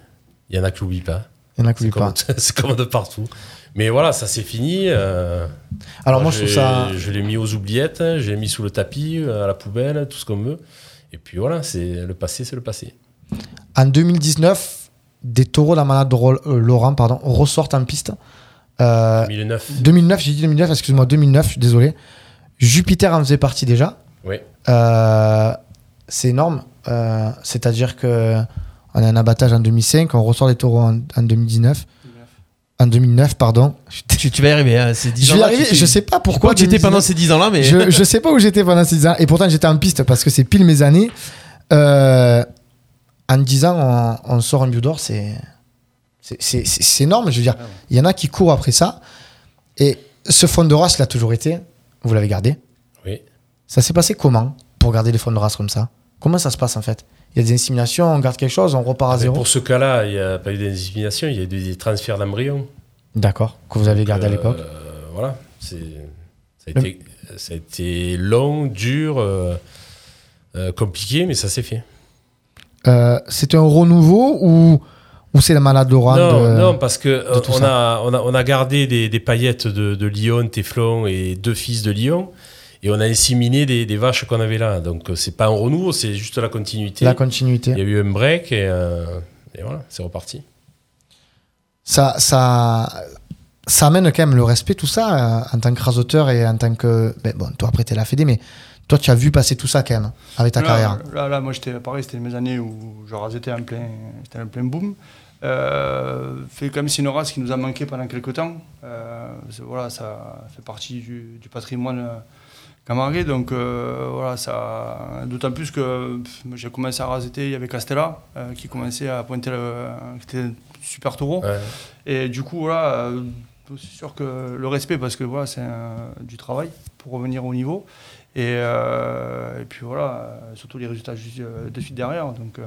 D: il y en a qui n'oublient pas.
C: Il y en a qui
D: C'est
C: oublient
D: comme,
C: pas. (laughs)
D: c'est comme de partout. Mais voilà, ça c'est fini. euh,
C: Alors moi, je trouve ça.
D: Je l'ai mis aux oubliettes, je l'ai mis sous le tapis, euh, à la poubelle, tout ce qu'on veut. Et puis voilà, c'est le passé, c'est le passé.
C: En 2019, des taureaux de la malade de euh, Laurent pardon, ressortent en piste. Euh,
D: 2009.
C: 2009, j'ai dit 2009, excuse-moi, 2009, je suis désolé. Jupiter en faisait partie déjà.
D: Oui.
C: Euh, c'est énorme. Euh, C'est-à-dire que on a un abattage en 2005, on ressort les taureaux en, en 2019. En 2009, pardon.
B: Tu, tu vas y arriver, hein, ces 10
C: Je
B: ans
C: vais y arriver, je sais pas pourquoi.
B: Pourquoi tu étais
C: 2019.
B: pendant ces 10 ans-là, mais.
C: je, (laughs) je sais pas où j'étais pendant ces 10 ans. Et pourtant, j'étais en piste parce que c'est pile mes années. Euh, en 10 ans, on, on sort un bio d'or, c'est. c'est- énorme. Je veux dire, il y en a qui courent après ça. Et ce fond de race, il a toujours été. Vous l'avez gardé.
D: Oui.
C: Ça s'est passé comment? Pour garder les fonds de race comme ça Comment ça se passe en fait? Il y a des inséminations, on garde quelque chose, on repart à
D: Mais
C: zéro
D: pour ce cas-là, il n'y a pas eu d'insémination, il y a eu des transferts d'embryons.
C: D'accord, que vous avez gardé à
D: Euh,
C: l'époque.
D: voilà, ça, a été, ça a été long, dur, euh, euh, compliqué, mais ça s'est fait.
C: C'est un renouveau ou, ou c'est la malade Laurent
D: non,
C: de-
D: non, parce que on, a, on, a, on a gardé des, des paillettes de, de Lyon, Téflon et deux fils de Lyon. Et on a inséminé des, des vaches qu'on avait là. Donc euh, c'est pas un renouveau, c'est juste la continuité.
C: la continuité
D: Il y a eu un break et, euh, et voilà, c'est reparti.
C: ça, ça, ça amène quand même le respect, tout ça, euh, en tant que rasoteur et en tant que. ben, bon, toi, après, t'es la Fédé, mais toi, tu as vu passer tout ça quand même, avec ta
E: là,
C: carrière.
E: Là, là, moi, j'étais pareil, c'était mes années où je rasais en plein, j'étais en plein boom. Euh, fait comme c'est une race qui nous a manqué pendant quelques temps. Euh, voilà, ça fait partie du, du patrimoine euh, camarguais. Donc euh, voilà, ça. D'autant plus que j'ai commencé à raseter, il y avait Castella euh, qui commençait à pointer le, qui était un super taureau.
D: Ouais.
E: Et du coup, voilà, euh, c'est sûr que le respect, parce que voilà, c'est un- du travail pour revenir au niveau. Et, euh, et puis voilà, euh, surtout les résultats juste, euh, de suite derrière. Donc, euh,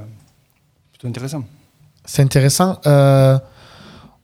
E: plutôt intéressant.
C: C'est intéressant. Euh,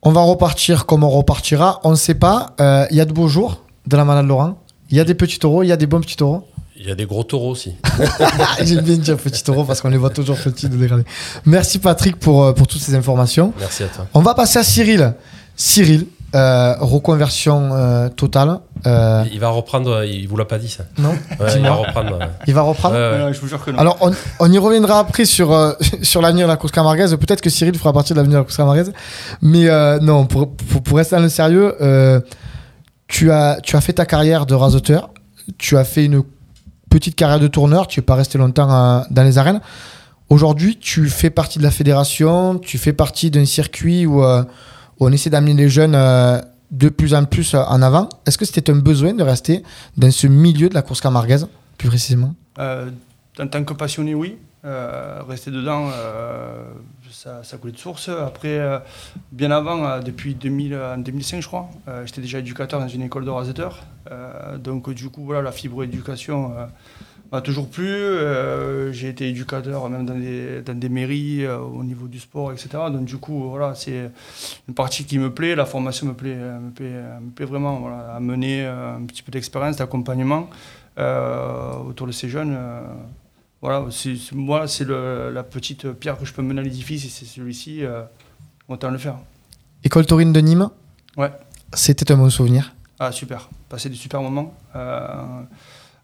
C: on va repartir comme on repartira. On ne sait pas. Euh, Il y a de beaux jours de la malade Laurent. Il y a des petits taureaux, il y a des bons petits taureaux.
D: Il y a des gros taureaux aussi. (laughs)
C: J'aime bien dire petits taureaux parce qu'on les voit toujours petits de dégradés. Merci Patrick pour, euh, pour toutes ces informations.
D: Merci à toi.
C: On va passer à Cyril. Cyril, euh, reconversion euh, totale. Euh,
D: Il va reprendre, il vous l'a pas dit ça.
C: non
D: Ouais, il va reprendre. ouais.
C: Il va reprendre
D: Ouais, ouais.
E: Ouais, je vous jure que non.
C: Alors, on, on y reviendra après sur, euh, (laughs) sur l'avenir de la course camarguaise. Peut-être que Cyril fera partie de l'avenir de la course camarguaise. Mais euh, non, pour, pour, pour rester dans le sérieux, euh, tu, as, tu as fait ta carrière de rasoteur. Tu as fait une petite carrière de tourneur. Tu n'es pas resté longtemps euh, dans les arènes. Aujourd'hui, tu fais partie de la fédération. Tu fais partie d'un circuit où, euh, on essaie d'amener les jeunes euh, de plus en plus en avant. Est-ce que c'était un besoin de rester dans ce milieu de la course camarguaise, plus précisément?
E: En tant que passionné, oui. Rester dedans, ça, coulait de source. Après, euh, bien avant, euh, depuis 2000, en 2005, je crois, euh, j'étais déjà éducateur dans une école de raseteurs. Donc, du coup, voilà, la fibre éducation m'a toujours plu. J'ai été éducateur même dans des, mairies au niveau du sport, etc. Donc, du coup, voilà, c'est une partie qui me plaît. La formation me plaît, me plaît, me plaît vraiment. Voilà, amener un petit peu d'expérience, d'accompagnement autour de ces jeunes. Voilà, c'est, moi, c'est le- la petite pierre que je peux mener à l'édifice et c'est celui-ci, euh, autant le faire.
C: École Taurine de Nîmes
E: Ouais.
C: C'était un bon souvenir.
E: Ah, super. Passer des super moments euh,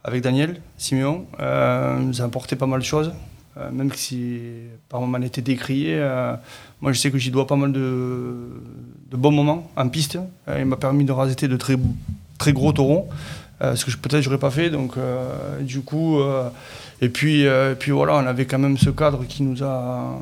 E: avec Daniel, Siméon. Euh, nous a apporté pas mal de choses. Euh, même si par moments elle était décriée, euh, moi je sais que j'y dois pas mal de, de bons moments en piste. Il m'a permis de raseter de très, très gros taureaux, euh, ce que je- peut-être j'aurais pas fait. Donc du coup, et puis, euh, puis voilà, on avait quand même ce cadre qui nous a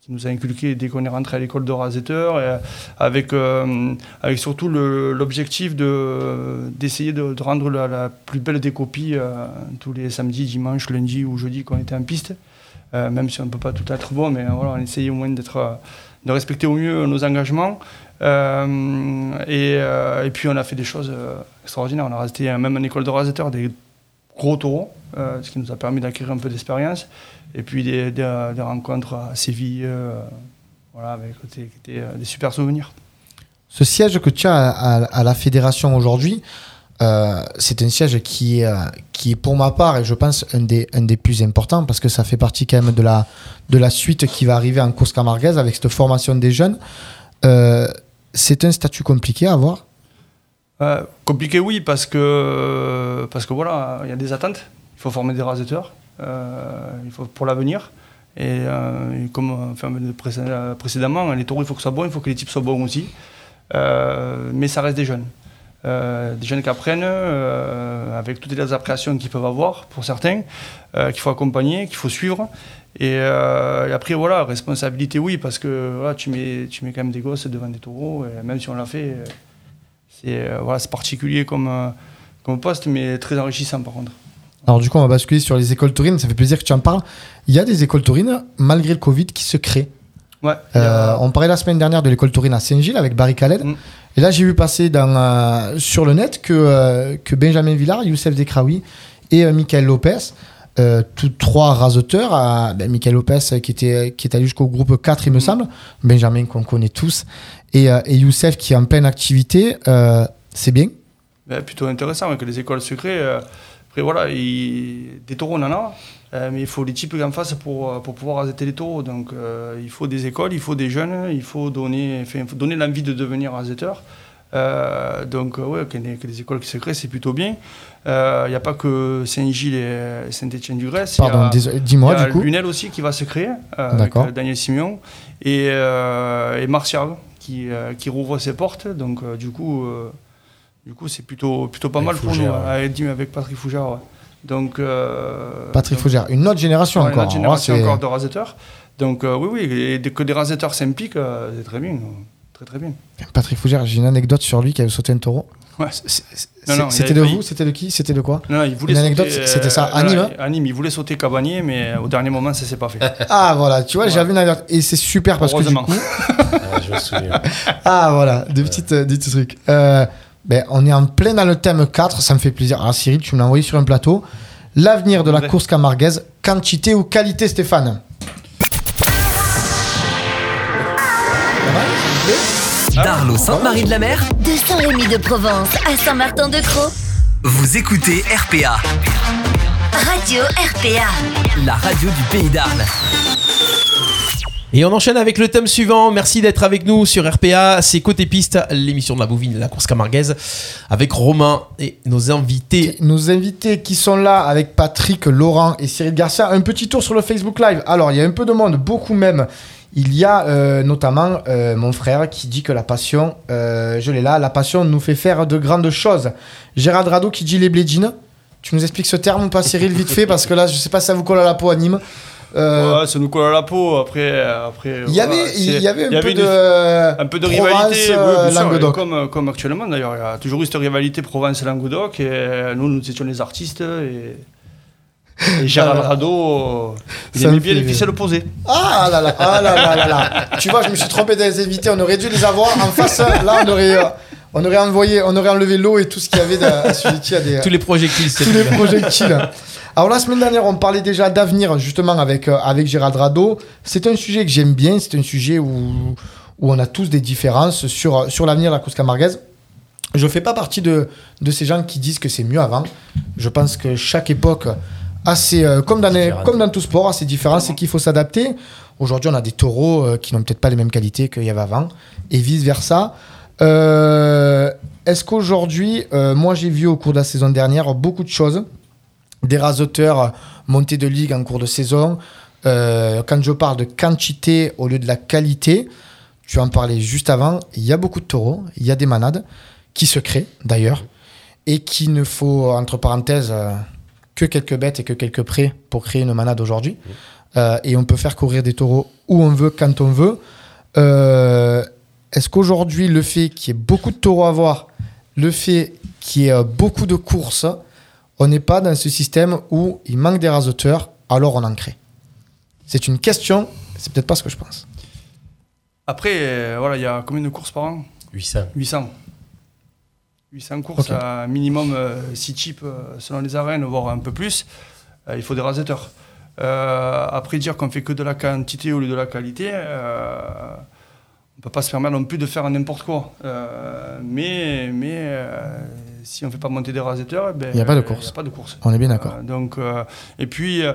E: qui nous a inculqué dès qu'on est rentré à l'école de rasetteur, et avec, euh, avec surtout l'objectif de- d'essayer de, rendre la, plus belle des copies euh, tous les samedis, dimanches, lundis ou jeudis qu'on était en piste. Même si on ne peut pas tout être bon, mais voilà, on essayait au moins d'être, de respecter au mieux nos engagements. Et, puis on a fait des choses extraordinaires. On a euh, même en école de rasetteur des gros taureaux, euh, ce qui nous a permis d'acquérir un peu d'expérience. Et puis des, des- des rencontres à Séville, euh, voilà, avec étaient euh, des super souvenirs.
C: Ce siège que tu as à, à- à la fédération aujourd'hui, euh, c'est un siège qui est, qui est pour ma part, et je pense, un des, un des plus importants, parce que ça fait partie quand même de la, de la suite qui va arriver en course camarguaise avec cette formation des jeunes. Euh, c'est un statut compliqué à avoir?
E: Euh, compliqué, oui, parce que, parce que voilà, il y a des attentes. Il faut former des raseteurs euh, il faut, pour l'avenir. Et, euh, et comme enfin, précé- précédemment, les taureaux, il faut que ce soit bon, il faut que les types soient bons aussi. Euh, mais ça reste des jeunes. Des jeunes qui apprennent avec toutes les appréhensions qu'ils peuvent avoir pour certains, qu'il faut accompagner, qu'il faut suivre. Et, après, voilà, responsabilité, oui, parce que tu, mets, tu mets quand même des gosses devant des taureaux, même si on l'a fait, c'est voilà, particulier comme, comme poste, mais très enrichissant par contre.
C: Alors du coup, on va basculer sur les écoles taurines. Ça fait plaisir que tu en parles. Il y a des écoles taurines, malgré le Covid, qui se créent.
E: Ouais, a-
C: Euh, on parlait la semaine dernière de l'école taurine à Saint-Gilles avec Barry Khaled.
E: Mm.
C: Et là, j'ai vu passer dans, euh, sur le net que, euh, que Benjamin Villard, Youssef Dekraoui et euh, Michael Lopez, tous trois raseteurs, ben, Michael Lopez qui, était, qui est allé jusqu'au groupe 4, il me semble, Benjamin qu'on connaît tous, et, et Youssef qui est en pleine activité, c'est bien.
E: Ben, plutôt intéressant que les écoles se créent. euh, après, voilà, il- des taureaux, on en a, euh, mais il faut les types en face pour, euh, pour pouvoir raseter les taureaux. Donc, euh, il faut des écoles, il faut des jeunes, il faut donner, enfin, faut donner l'envie de devenir raseteur. Euh, donc, ouais, que les, que les écoles qui se créent, c'est plutôt bien. Il n'y a pas que Saint-Gilles et a-
C: Pardon, dis-moi
E: Il y a
C: du coup.
E: Lunel aussi qui va se créer, avec Daniel Simeon, et, et Martial qui, qui rouvre ses portes. Donc du coup, du coup c'est plutôt, plutôt pas
D: Avec
E: mal pour
D: Fougère,
E: nous,
D: ouais.
E: avec, avec Patrick Fougère. ouais. Donc, euh,
C: Patrick
E: donc,
C: Fougère, une autre génération encore.
E: Notre
C: Alors,
E: génération
C: c'est-
E: encore de raseteurs. Donc euh, oui, oui, et dès que des raseteurs s'impliquent, euh, c'est très bien. Très très bien.
C: Patrick Fougère, j'ai une anecdote sur lui qui avait sauté un taureau.
E: Ouais.
C: C'était de
E: failli.
C: vous C'était de qui C'était de quoi
E: Non, non, il voulait
C: Une anecdote,
E: sauter,
C: c'était ça, à
E: non,
C: hein
E: À Nîmes, il voulait sauter Cabanier, mais au dernier moment, ça s'est pas fait. (laughs)
C: Ah voilà, tu vois,
E: Ouais.
C: j'avais une anecdote. Et c'est super parce que du
E: Heureusement.
C: coup, (laughs)
D: Ah, je me souviens.
C: Ah voilà, des, petites, des petits trucs. Ben, on est en plein dans le thème 4, ça me fait plaisir. Alors Cyril, tu me l'as envoyé sur un plateau. L'avenir de la
E: Ouais.
C: course camarguaise, quantité ou qualité Stéphane Pas mal, ça vous plaît
A: D'Arlos Sainte-Marie-de-la-Mer,
F: De Saint-Rémy de Provence à Saint-Martin-de-Croix.
A: vous écoutez RPA,
F: Radio RPA.
A: la radio du pays d'Arles.
B: Et on enchaîne avec le thème suivant. Merci d'être avec nous sur RPA. C'est Côté Piste, l'émission de la de la course camarguaise, avec Romain et nos invités.
C: Nos invités qui sont là avec Patrick, Laurent et Cyril Garcia. Un petit tour sur le Facebook Live. Alors, il y a un peu de monde, beaucoup même. Il y a euh, notamment euh, mon frère qui dit que la passion, euh, je l'ai là, la passion nous fait faire de grandes choses. Gérard Rado qui dit les blédines. Tu nous expliques ce terme ou pas, Cyril, vite fait, parce que là, je sais pas si ça vous colle à la peau à Nîmes. Euh,
E: Ouais, ça nous colle à la peau. Après, après
C: il y
E: voilà,
C: avait, il
E: c'est-
C: y avait un
E: y
C: peu
E: avait
C: de,
E: un peu de rivalité,
C: euh,
E: sûr, comme, comme actuellement d'ailleurs. Il y a toujours eu cette rivalité Provence-Languedoc et nous, nous étions les artistes et, et Gérard
C: Voilà.
E: Rado, il
C: Ça
E: aimait bien les ficelles opposées.
C: Ah là là, ah là là là là. Tu vois, je me suis trompé des invités. On aurait dû les avoir en face. Là, on aurait, euh, on aurait envoyé, on aurait enlevé l'eau et tout ce qu'il y avait de- assujetti à des,
B: Tous les projectiles,
C: tous les projectiles. Alors la semaine dernière, on parlait déjà d'avenir justement avec euh, avec Gérald Rado. C'est un sujet que j'aime bien. C'est un sujet où où on a tous des différences sur sur l'avenir de la course camarguaise. Je fais pas partie de de ces gens qui disent que c'est mieux avant. Je pense que chaque époque a ses, euh, comme dans les- comme dans tout sport, a ses différences et qu'il faut s'adapter. Aujourd'hui, on a des taureaux euh, qui n'ont peut-être pas les mêmes qualités qu'il y avait avant et vice versa. Euh, Est-ce qu'aujourd'hui, euh, moi j'ai vu au cours de la saison dernière beaucoup de choses, des raseteurs montés de ligue en cours de saison, Euh, quand je parle de quantité au lieu de la qualité, tu en parlais juste avant, il y a beaucoup de taureaux, il y a des manades qui se créent d'ailleurs, et qu'il ne faut, entre parenthèses, euh, que quelques bêtes et que quelques prés pour créer une manade aujourd'hui. Euh, et on peut faire courir des taureaux où on veut, quand on veut. Est-ce qu'aujourd'hui, le fait qu'il y ait beaucoup de taureaux à voir, le fait qu'il y ait beaucoup de courses, on n'est pas dans ce système où il manque des raseteurs, alors on en crée C'est une question, c'est peut-être pas ce que je pense.
E: Après, euh, voilà, il y a combien de courses par an?
D: 800.
E: 800. 800 courses,
C: Ok.
E: à minimum 6 types euh, selon les arènes, voire un peu plus. Euh, il faut des raseteurs. Euh, après, dire qu'on fait que de la quantité au lieu de la qualité, euh, on ne peut pas se permettre non plus de faire n'importe quoi. Euh, mais mais euh, si on ne fait pas monter des raseteurs, eh ben,
C: Il y a pas de course.
E: il y a pas de course.
C: On est bien d'accord.
E: Euh, donc, euh, et puis, euh,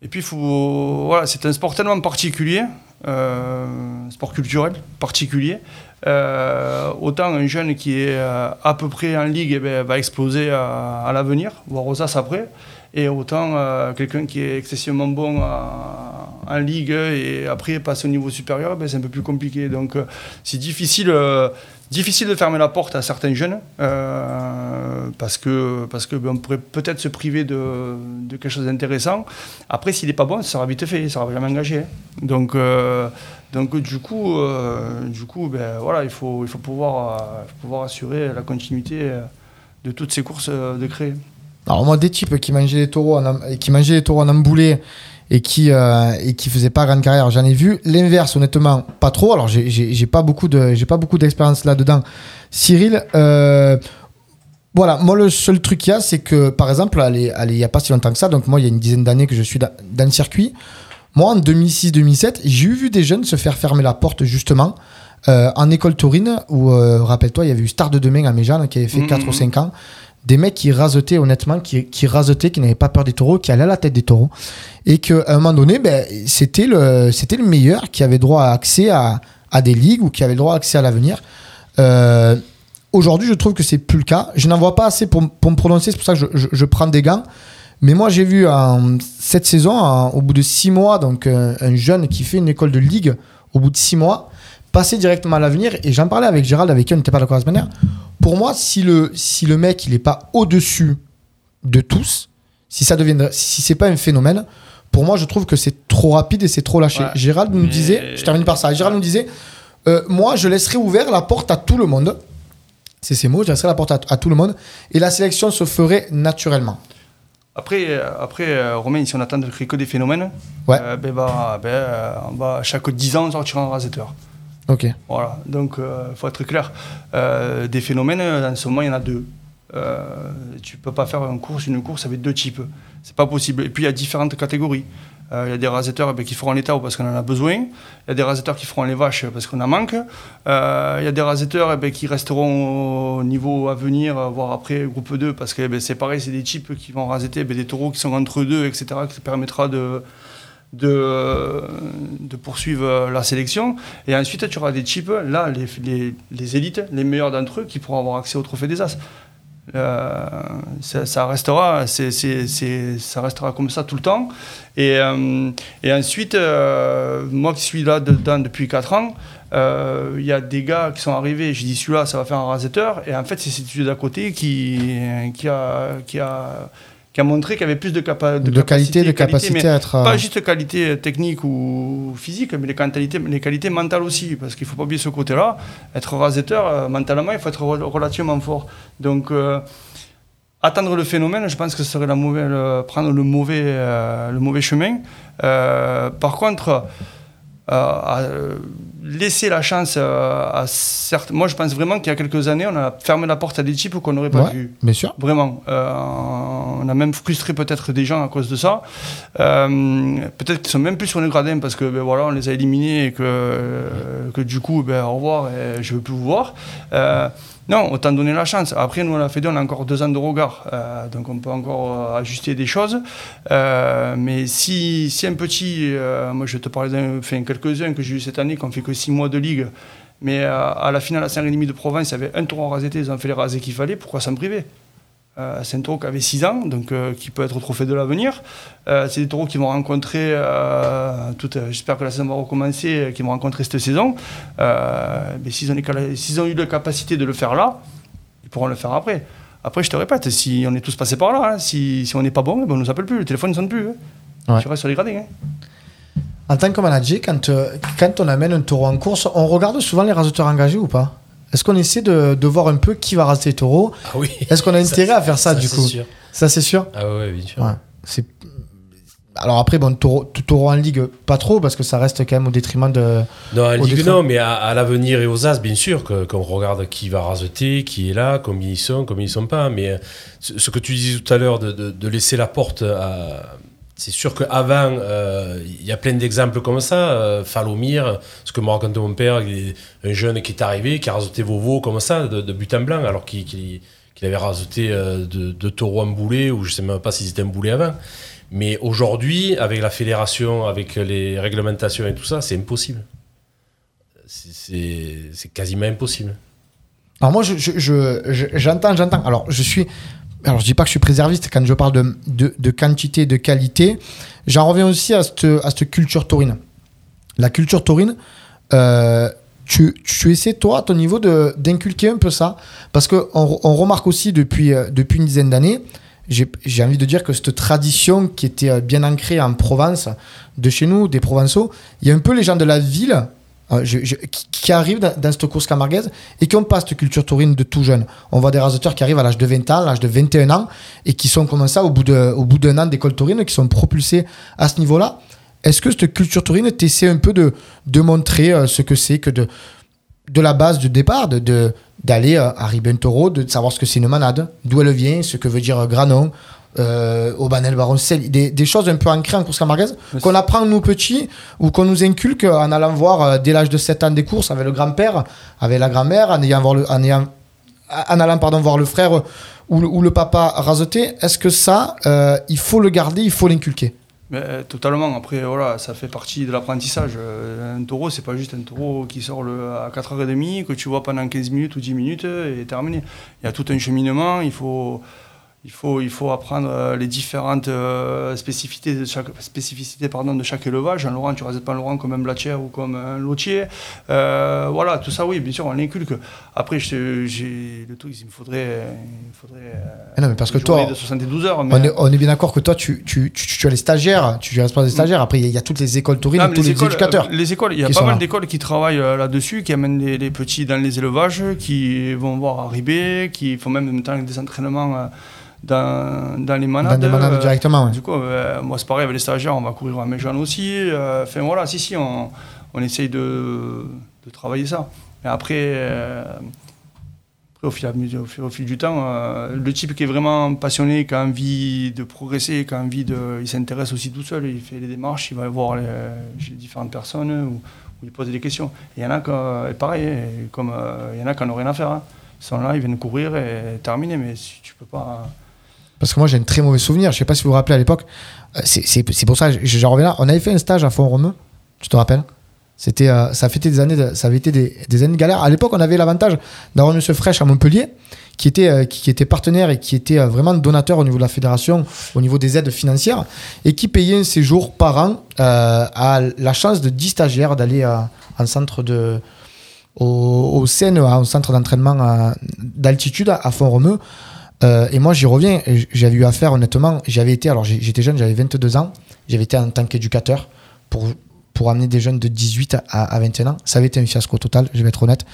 E: et puis, faut, voilà, c'est un sport tellement particulier, sport culturel particulier. Euh, autant un jeune qui est euh, à peu près en ligue eh ben, va exploser à, à l'avenir, voire aux as après. Et autant euh, quelqu'un qui est excessivement bon à- en ligue et après passe au niveau supérieur, ben, c'est un peu plus compliqué. Donc c'est difficile, difficile de fermer la porte à certains jeunes euh, parce que, parce que ben, on pourrait peut-être se priver de, quelque chose d'intéressant. Après, s'il n'est pas bon, ça sera vite fait, ça sera jamais engagé. hein. Donc, euh, donc du coup, euh, du coup ben, voilà, il, faut, il faut, pouvoir, pouvoir assurer la continuité de toutes ces courses de créer.
C: Alors moi, des types qui mangeaient les taureaux en, qui mangeaient les taureaux en emboulé et qui euh, et qui faisaient pas grande carrière, j'en ai vu. L'inverse, honnêtement, pas trop. Alors j'ai- pas beaucoup de j'ai pas beaucoup d'expérience là-dedans. Cyril, euh, voilà, moi le seul truc qu'il y a, c'est que par exemple, allez, allez, il y a pas si longtemps que ça, donc moi il y a une dizaine d'années que je suis dans, dans le circuit. Moi en 2006-2007, j'ai eu vu des jeunes se faire fermer la porte justement. euh, en école taurine, où, euh, rappelle-toi, il y avait eu Star de Demain à Méjeanne qui avait fait
E: Mhm.
C: 4 ou 5 ans des mecs qui rasetaient honnêtement, qui, qui rasetaient, qui n'avaient pas peur des taureaux, qui allaient à la tête des taureaux. Et qu'à un moment donné, ben, c'était le, c'était le meilleur qui avait droit à accès à, à des ligues ou qui avait droit à accès à l'avenir. Euh, Aujourd'hui, je trouve que c'est plus le cas. Je n'en vois pas assez pour, pour me prononcer, c'est pour ça que je, je- prends des gants. Mais moi, j'ai vu en, cette saison, en- au bout de six mois, donc euh, un jeune qui fait une école de ligue, au bout de six mois, passer directement à l'avenir. Et j'en parlais avec Gérald, avec qui on n'était pas d'accord la semaine dernière. Pour moi, si le, si le mec, il n'est pas au-dessus de tous, si ça devient, si c'est pas un phénomène, pour moi, je trouve que c'est trop rapide et c'est trop lâché.
E: Ouais.
C: Gérald nous
E: Mais-
C: disait, je termine par ça, Gérald nous disait, euh, moi, je laisserai ouvert la porte à tout le monde. C'est ces mots, je laisserai la porte à, à tout le monde. Et la sélection se ferait naturellement.
E: Après, euh, après euh, Romain, si on attend de créer que des phénomènes,
C: Ouais.
E: euh, ben, bah, ben, on va chaque 10 ans sortir un raseteur.
C: Ok.
E: Voilà, donc il faut être clair. Euh, des phénomènes, en ce moment, il y en a deux. Euh, tu peux pas faire une course, avec deux types. C'est pas possible. Et puis il y a différentes catégories. Euh, Il y a des raseteurs eh ben, qui feront l'état parce qu'on en a besoin. Il y a des raseteurs qui feront les vaches parce qu'on en manque. Euh, Il y a des raseteurs eh ben, qui resteront au niveau à venir, euh, voire après groupe 2, parce que eh ben, c'est pareil, c'est des types qui vont raseter des taureaux qui sont entre deux, etc., qui permettra de, de, de poursuivre euh, la sélection. Et ensuite, tu auras des types, là, les, les, les élites, les meilleurs d'entre eux, qui pourront avoir accès au trophée des As. Euh, ça, restera, c'est, c'est- ça restera comme ça tout le temps. Et, euh, et ensuite, euh, moi qui suis là dedans depuis 4 ans, euh, il y a des gars qui sont arrivés, j'ai dit celui-là, ça va faire un raseteur. Et en fait, c'est celui d'à côté qui, qui, a, qui a montré qu'il y avait plus de, capa-
C: De, qualité, de capacité à être. euh,
E: pas juste qualité technique ou physique, mais les qualités, les qualités mentales aussi, parce qu'il ne faut pas oublier ce côté-là. Être rasetteur, euh, mentalement, il faut être re- relativement fort. Donc, euh, attendre le phénomène, je pense que ce serait la mauvaise, euh, prendre le mauvais, euh, le mauvais chemin. Par contre, laisser la chance à certains... Moi, je pense vraiment qu'il y a quelques années, on a fermé la porte à des types qu'on n'aurait pas
C: Ouais.
E: vus.
C: Bien sûr.
E: Vraiment. Euh, on a même frustré peut-être des gens à cause de ça. Euh, peut-être qu'ils sont même plus sur le gradin parce que ben, voilà, on les a éliminés et que, euh, que du coup, ben, au revoir, et je ne veux plus vous voir. Non, autant donner la chance. Après, nous, à la Fédé, on a encore deux ans de regard. Euh, donc, on peut encore euh, ajuster des choses. Euh, mais si, si un petit, moi, je te parler d'un, enfin, quelques-uns que j'ai eu cette année, qui ont fait que six mois de ligue, mais à la finale à Saint-Rémy de Provence, il y avait un tour en raseté, ils ont fait les rasés qu'il fallait, pourquoi s'en priver? Euh, c'est un taureau qui avait 6 ans, donc euh, qui peut être trophée de l'avenir. Euh, c'est des taureaux qui vont rencontrer, euh, toute- j'espère que la saison va recommencer, euh, qui vont rencontrer cette saison. Euh, mais s'ils ont, eu la capacité de le faire là, ils pourront le faire après. Après, je te répète, si on est tous passés par là, hein, si, si on n'est pas bon, eh ben, on ne nous appelle plus, le téléphone ne sonne plus. hein.
C: Ouais.
E: Tu restes sur les gradins. hein.
C: En tant que manager, quand, quand on amène un taureau en course, on regarde souvent les raseteurs engagés ou pas? Est-ce qu'on essaie de, de voir un peu qui va raser les taureaux
D: Ah oui.
C: Est-ce qu'on a (laughs)
D: Ça,
C: intérêt à faire ça, du coup
D: sûr.
C: Ça, c'est sûr
D: Ah ouais, bien sûr.
C: Ouais. C'est... Alors après, bon, taureau, tout taureau en ligue, pas trop, parce que ça reste quand même au détriment de...
D: Non, en Ligue
C: détriment.
D: non, mais à, à l'avenir et aux As, bien sûr, que- qu'on regarde qui va raseter, qui est là, combien ils sont, combien ils sont pas. Mais euh, ce, ce que tu disais tout à l'heure, de, de- de laisser la porte à. C'est sûr qu'avant, euh, il y a plein d'exemples comme ça. Euh, Falomir, ce que me racontait mon père, un jeune qui est arrivé, qui a raseté Vovo comme ça, de, de but en blanc, alors qu'il avait raseté euh, de, de taureaux en ou je sais même pas s'ils étaient en avant. Mais aujourd'hui, avec la fédération, avec les réglementations et tout ça, c'est impossible. C'est- quasiment impossible.
C: Alors moi, je, je- je- je- j'entends, j'entends. Alors, je suis... Alors, je dis pas que je suis préserviste quand je parle de, de, quantité, de qualité. J'en reviens aussi à cette, à cette culture taurine. La culture taurine, euh, tu, tu essaies, toi, à ton niveau, d'inculquer un peu ça? Parce qu'on on remarque aussi depuis, euh, depuis une dizaine d'années, j'ai, j'ai envie de dire que cette tradition qui était euh, bien ancrée en Provence, de chez nous, des Provençaux, il y a un peu les gens de la ville euh, qui, arrivent dans, cette course camarguaise et qui n'ont pas cette culture taurine de tout jeune. On voit des raseteurs qui arrivent à l'âge de 20 ans, l'âge de 21 ans et qui sont comme ça au bout, de, d'un an d'école taurine, qui sont propulsés à ce niveau-là. Est-ce que cette culture taurine t'essaie un peu de, de montrer euh, ce que c'est que de, de la base du départ, de, de- d'aller euh, à Ribentoro, de savoir ce que c'est une manade, d'où elle vient, ce que veut dire euh, Granon, euh, Aubanel Baroncel, des, des choses un peu ancrées en course camarguaise
E: Mais
C: qu'on apprend nous petits ou qu'on nous inculque en allant voir euh, dès l'âge de 7 ans des courses avec le grand-père, avec la grand-mère, en ayant voir le, en ayant en allant pardon voir le frère ou le, ou le papa raseter. Est-ce que ça, euh, il faut le garder, il faut l'inculquer?
E: Mais, euh, totalement. Après, voilà, ça fait partie de l'apprentissage. Un taureau, c'est pas juste un taureau qui sort le, à 4h30, que tu vois pendant 15 minutes ou 10 minutes et terminé. Il y a tout un cheminement. Il faut, il faut, il faut apprendre euh, les différentes euh, spécificités, de chaque, spécificités pardon, de chaque élevage. Un Laurent, tu ne pas un Laurent comme un Blattier ou comme un Lotier. Euh, voilà, tout ça, oui, bien sûr, on l'inculque. Après, j'ai le truc, il me faudrait. Il me faudrait
C: Ah non, mais parce que toi,
E: de 72 heures. mais-
C: On est, on est bien d'accord que toi, tu, tu, tu, tu as les stagiaires, tu es responsable des stagiaires. Après, il y, a- il y a toutes les écoles taurines tous les,
E: écoles,
C: éducateurs.
E: Les écoles, il y a pas mal d'écoles qui travaillent là-dessus, qui amènent les, les petits dans les élevages, qui vont voir arriver, qui font même en même temps des entraînements dans, dans les
C: Dans
E: manades.
C: des manades
E: euh,
C: directement. ouais.
E: Du coup, euh, moi c'est pareil avec les stagiaires, on va courir à mes jeunes aussi. euh, Enfin voilà, si, si, on, on essaye de, de travailler ça. Mais après, après au, fil, au, fil, au fil du temps, euh, le type qui est vraiment passionné, qui a envie de progresser, qui a envie de. Il s'intéresse aussi tout seul, il fait les démarches, il va voir les, les différentes personnes ou, ou il pose des questions. Et il y en a qui, et pareil, comme euh, il y en a qui n'ont rien à faire. hein. Ils sont là, ils viennent courir et terminer, mais si tu peux pas.
C: Parce que moi, j'ai un très mauvais souvenir. Je sais pas si vous vous rappelez à l'époque. Euh, C'est pour ça que je- j'en reviens là. On avait fait un stage à Font-Romeu. Tu te rappelles? C'était, euh, ça, des années ça avait été des, années de galère. À l'époque, on avait l'avantage d'avoir Monsieur Fraîche à Montpellier, qui était, euh, qui, était partenaire et qui était vraiment donateur au niveau de la fédération, au niveau des aides financières, et qui payait un séjour par an à la chance de 10 stagiaires d'aller en centre de, au, au CNE, au centre d'entraînement d'altitude à, à Font-Romeu. Euh, et moi, j'y reviens. J'avais eu affaire, honnêtement. J'avais été, alors j'étais jeune, j'avais 22 ans. J'avais été en tant qu'éducateur pour, pour amener des jeunes de 18 à, à 21 ans. Ça avait été un fiasco total, je vais être honnête.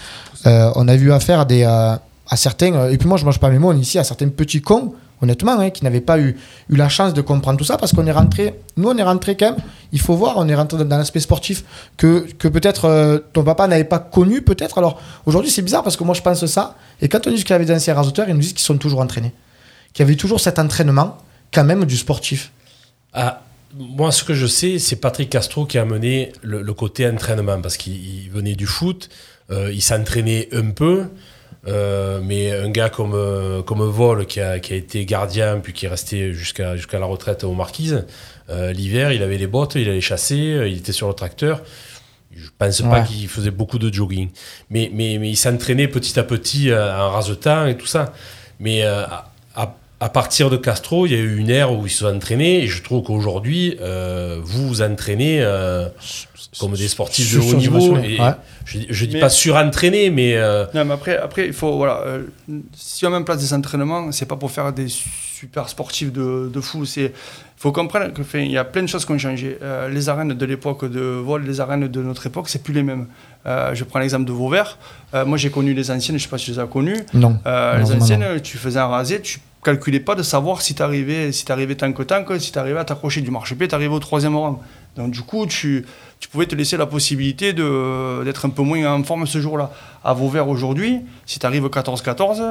C: Euh, on a eu affaire à, des, euh, à certains, et puis moi, je mange pas mes mots ici, à certains petits cons, honnêtement, hein, qui n'avaient pas eu, eu la chance de comprendre tout ça parce qu'on est rentré, nous, on est rentré quand même, il faut voir, on est rentré dans, l'aspect sportif que, que peut-être euh, ton papa n'avait pas connu, peut-être. Alors aujourd'hui, c'est bizarre parce que moi, je pense ça. Et quand on dit qu'il y avait des anciens rasoteurs, ils nous disent qu'ils sont toujours entraînés. Qu'il y avait toujours cet entraînement, quand même, du sportif.
D: Ah, moi, ce que je sais, c'est Patrick Castro qui a mené le, côté entraînement parce qu'il il venait du foot, euh, il s'entraînait un peu, euh, mais un gars comme, euh, comme Vol qui a, qui a été gardien puis qui est resté jusqu'à jusqu'à la retraite aux Marquises, euh, l'hiver, il avait les bottes, il allait chasser, il était sur le tracteur. Je pense pas qu'il faisait beaucoup de jogging, mais, mais, mais il s'entraînait petit à petit en rasetant et tout ça. Mais euh, à- partir de Castro, il y a eu une ère où ils se sont entraînés et je trouve qu'aujourd'hui, euh, vous vous entraînez euh, comme des sportifs de haut niveau.
C: surdimensionnés,
D: Et
C: ouais.
D: Je, je dis
E: Mais-
D: pas surentraînés, mais euh,
E: Non, mais après, après il faut. Voilà, euh, si on met en place des entraînements, c'est pas pour faire des super sportifs de, de fou. Il faut comprendre qu'il y a plein de choses qui ont changé. Euh, les arènes de l'époque de vol, les arènes de notre époque, c'est plus les mêmes. Euh, je prends l'exemple de Vauvert. Euh, moi, j'ai connu les anciennes, je sais pas si tu les as connues.
C: Non.
E: Euh,
C: Non,
E: les anciennes, tu faisais un rasé, tu calculais pas de savoir si tu arrivais, si t'arrivais tant que tant que, si tu arrivais à t'accrocher du marchepied, tu arrivais au troisième rang. Donc du coup, tu, tu pouvais te laisser la possibilité de- d'être un peu moins en forme ce jour-là. À Vauvert aujourd'hui, si tu arrives 14-14,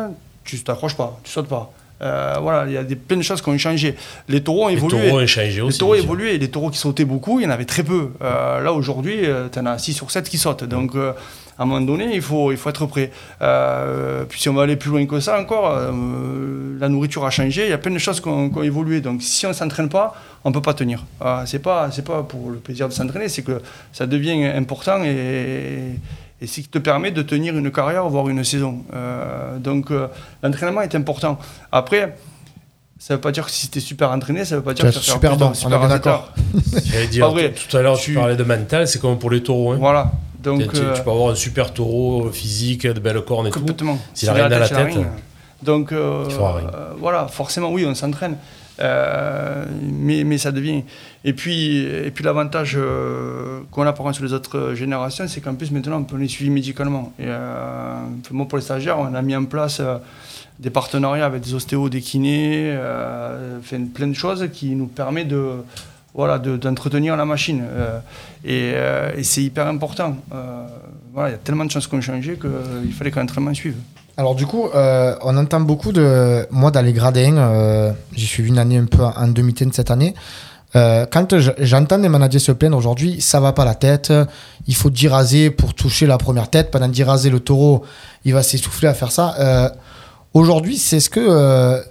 E: tu t'accroches pas, tu sautes pas. Euh, voilà, il y a des, plein de choses qui ont changé. Les taureaux ont
D: les
E: évolué.
D: taureaux ont changé
E: Les
D: aussi.
E: taureaux
D: bien sûr.
E: évoluaient, les taureaux qui sautaient beaucoup, il y en avait très peu. Euh, là aujourd'hui, tu en as 6 sur 7 qui sautent. Donc euh, à un moment donné, il faut, il faut être prêt. Euh, puis si on va aller plus loin que ça encore, euh, la nourriture a changé, il y a plein de choses qui ont, qui ont évolué. Donc si on ne s'entraîne pas, on ne peut pas tenir. Euh, c'est pas, c'est pas pour le plaisir de s'entraîner, c'est que ça devient important et, et c'est ce qui te permet de tenir une carrière, voire une saison. Euh, donc euh, l'entraînement est important. Après, ça ne veut pas dire que si tu es super entraîné, ça ne veut pas dire que tu faire
C: super bon, on est
E: super
C: d'accord.
D: Tout (laughs) tout à l'heure, tu
E: Tu-
D: parlais de mental, c'est comme pour les taureaux. hein.
E: Voilà. Donc,
D: tu, tu-
E: euh,
D: peux avoir un super taureau physique, de belles cornes et tout. S'il a rien dans la tête,
E: rien. Donc, euh, euh, voilà, forcément, oui, on s'entraîne. Euh, mais, mais ça devient. Et puis, et puis l'avantage qu'on a par contre sur les autres générations, c'est qu'en plus maintenant on est suivi médicalement. Et, moi pour les stagiaires, on a mis en place des partenariats avec des ostéos, des kinés, plein de choses qui nous permettent de voilà de- d'entretenir la machine. Euh, et euh, et c'est hyper important. Euh, voilà, il y a tellement de choses qui ont changé qu'il fallait que l'entraînement suive.
C: Alors du coup, on entend beaucoup de... Moi, dans les gradins, j'ai suivi une année un peu en demi-teinte cette année. Quand je- j'entends des managers se plaindre aujourd'hui, ça va pas la tête, il faut 10 rasés pour toucher la première tête. Pendant 10 rasés, le taureau, il va s'essouffler à faire ça. Aujourd'hui, c'est ce que...